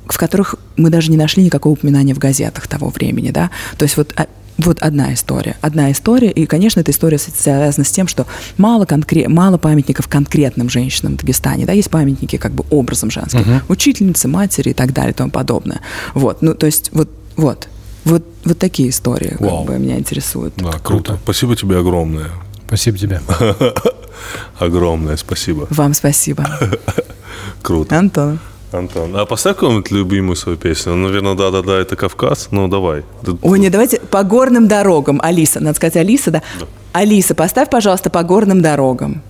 C: в которых мы даже не нашли никакого упоминания в газетах того времени, да. То есть вот а, вот одна история. Одна история. И, конечно, эта история связана с тем, что мало, конкре- мало памятников конкретным женщинам в Дагестане. Да, есть памятники как бы образом женским. Uh-huh. Учительницы, матери и так далее и тому подобное. Вот. Ну, то есть, вот, вот. Вот, вот такие истории как бы, меня интересуют.
A: Да, круто. Спасибо тебе огромное.
D: Спасибо тебе.
A: Огромное спасибо.
C: Вам спасибо.
A: Круто.
C: Антон.
A: Антон, а поставь какую-нибудь любимую свою песню. Ну, наверное, да-да-да, это Кавказ. Ну, давай.
C: Ой, не, давайте по горным дорогам. Алиса, надо сказать Алиса, да? да. Алиса, поставь, пожалуйста, по горным дорогам.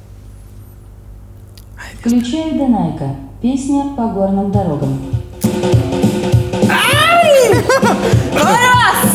E: Включай Данайка. Песня по горным дорогам.
C: Раз!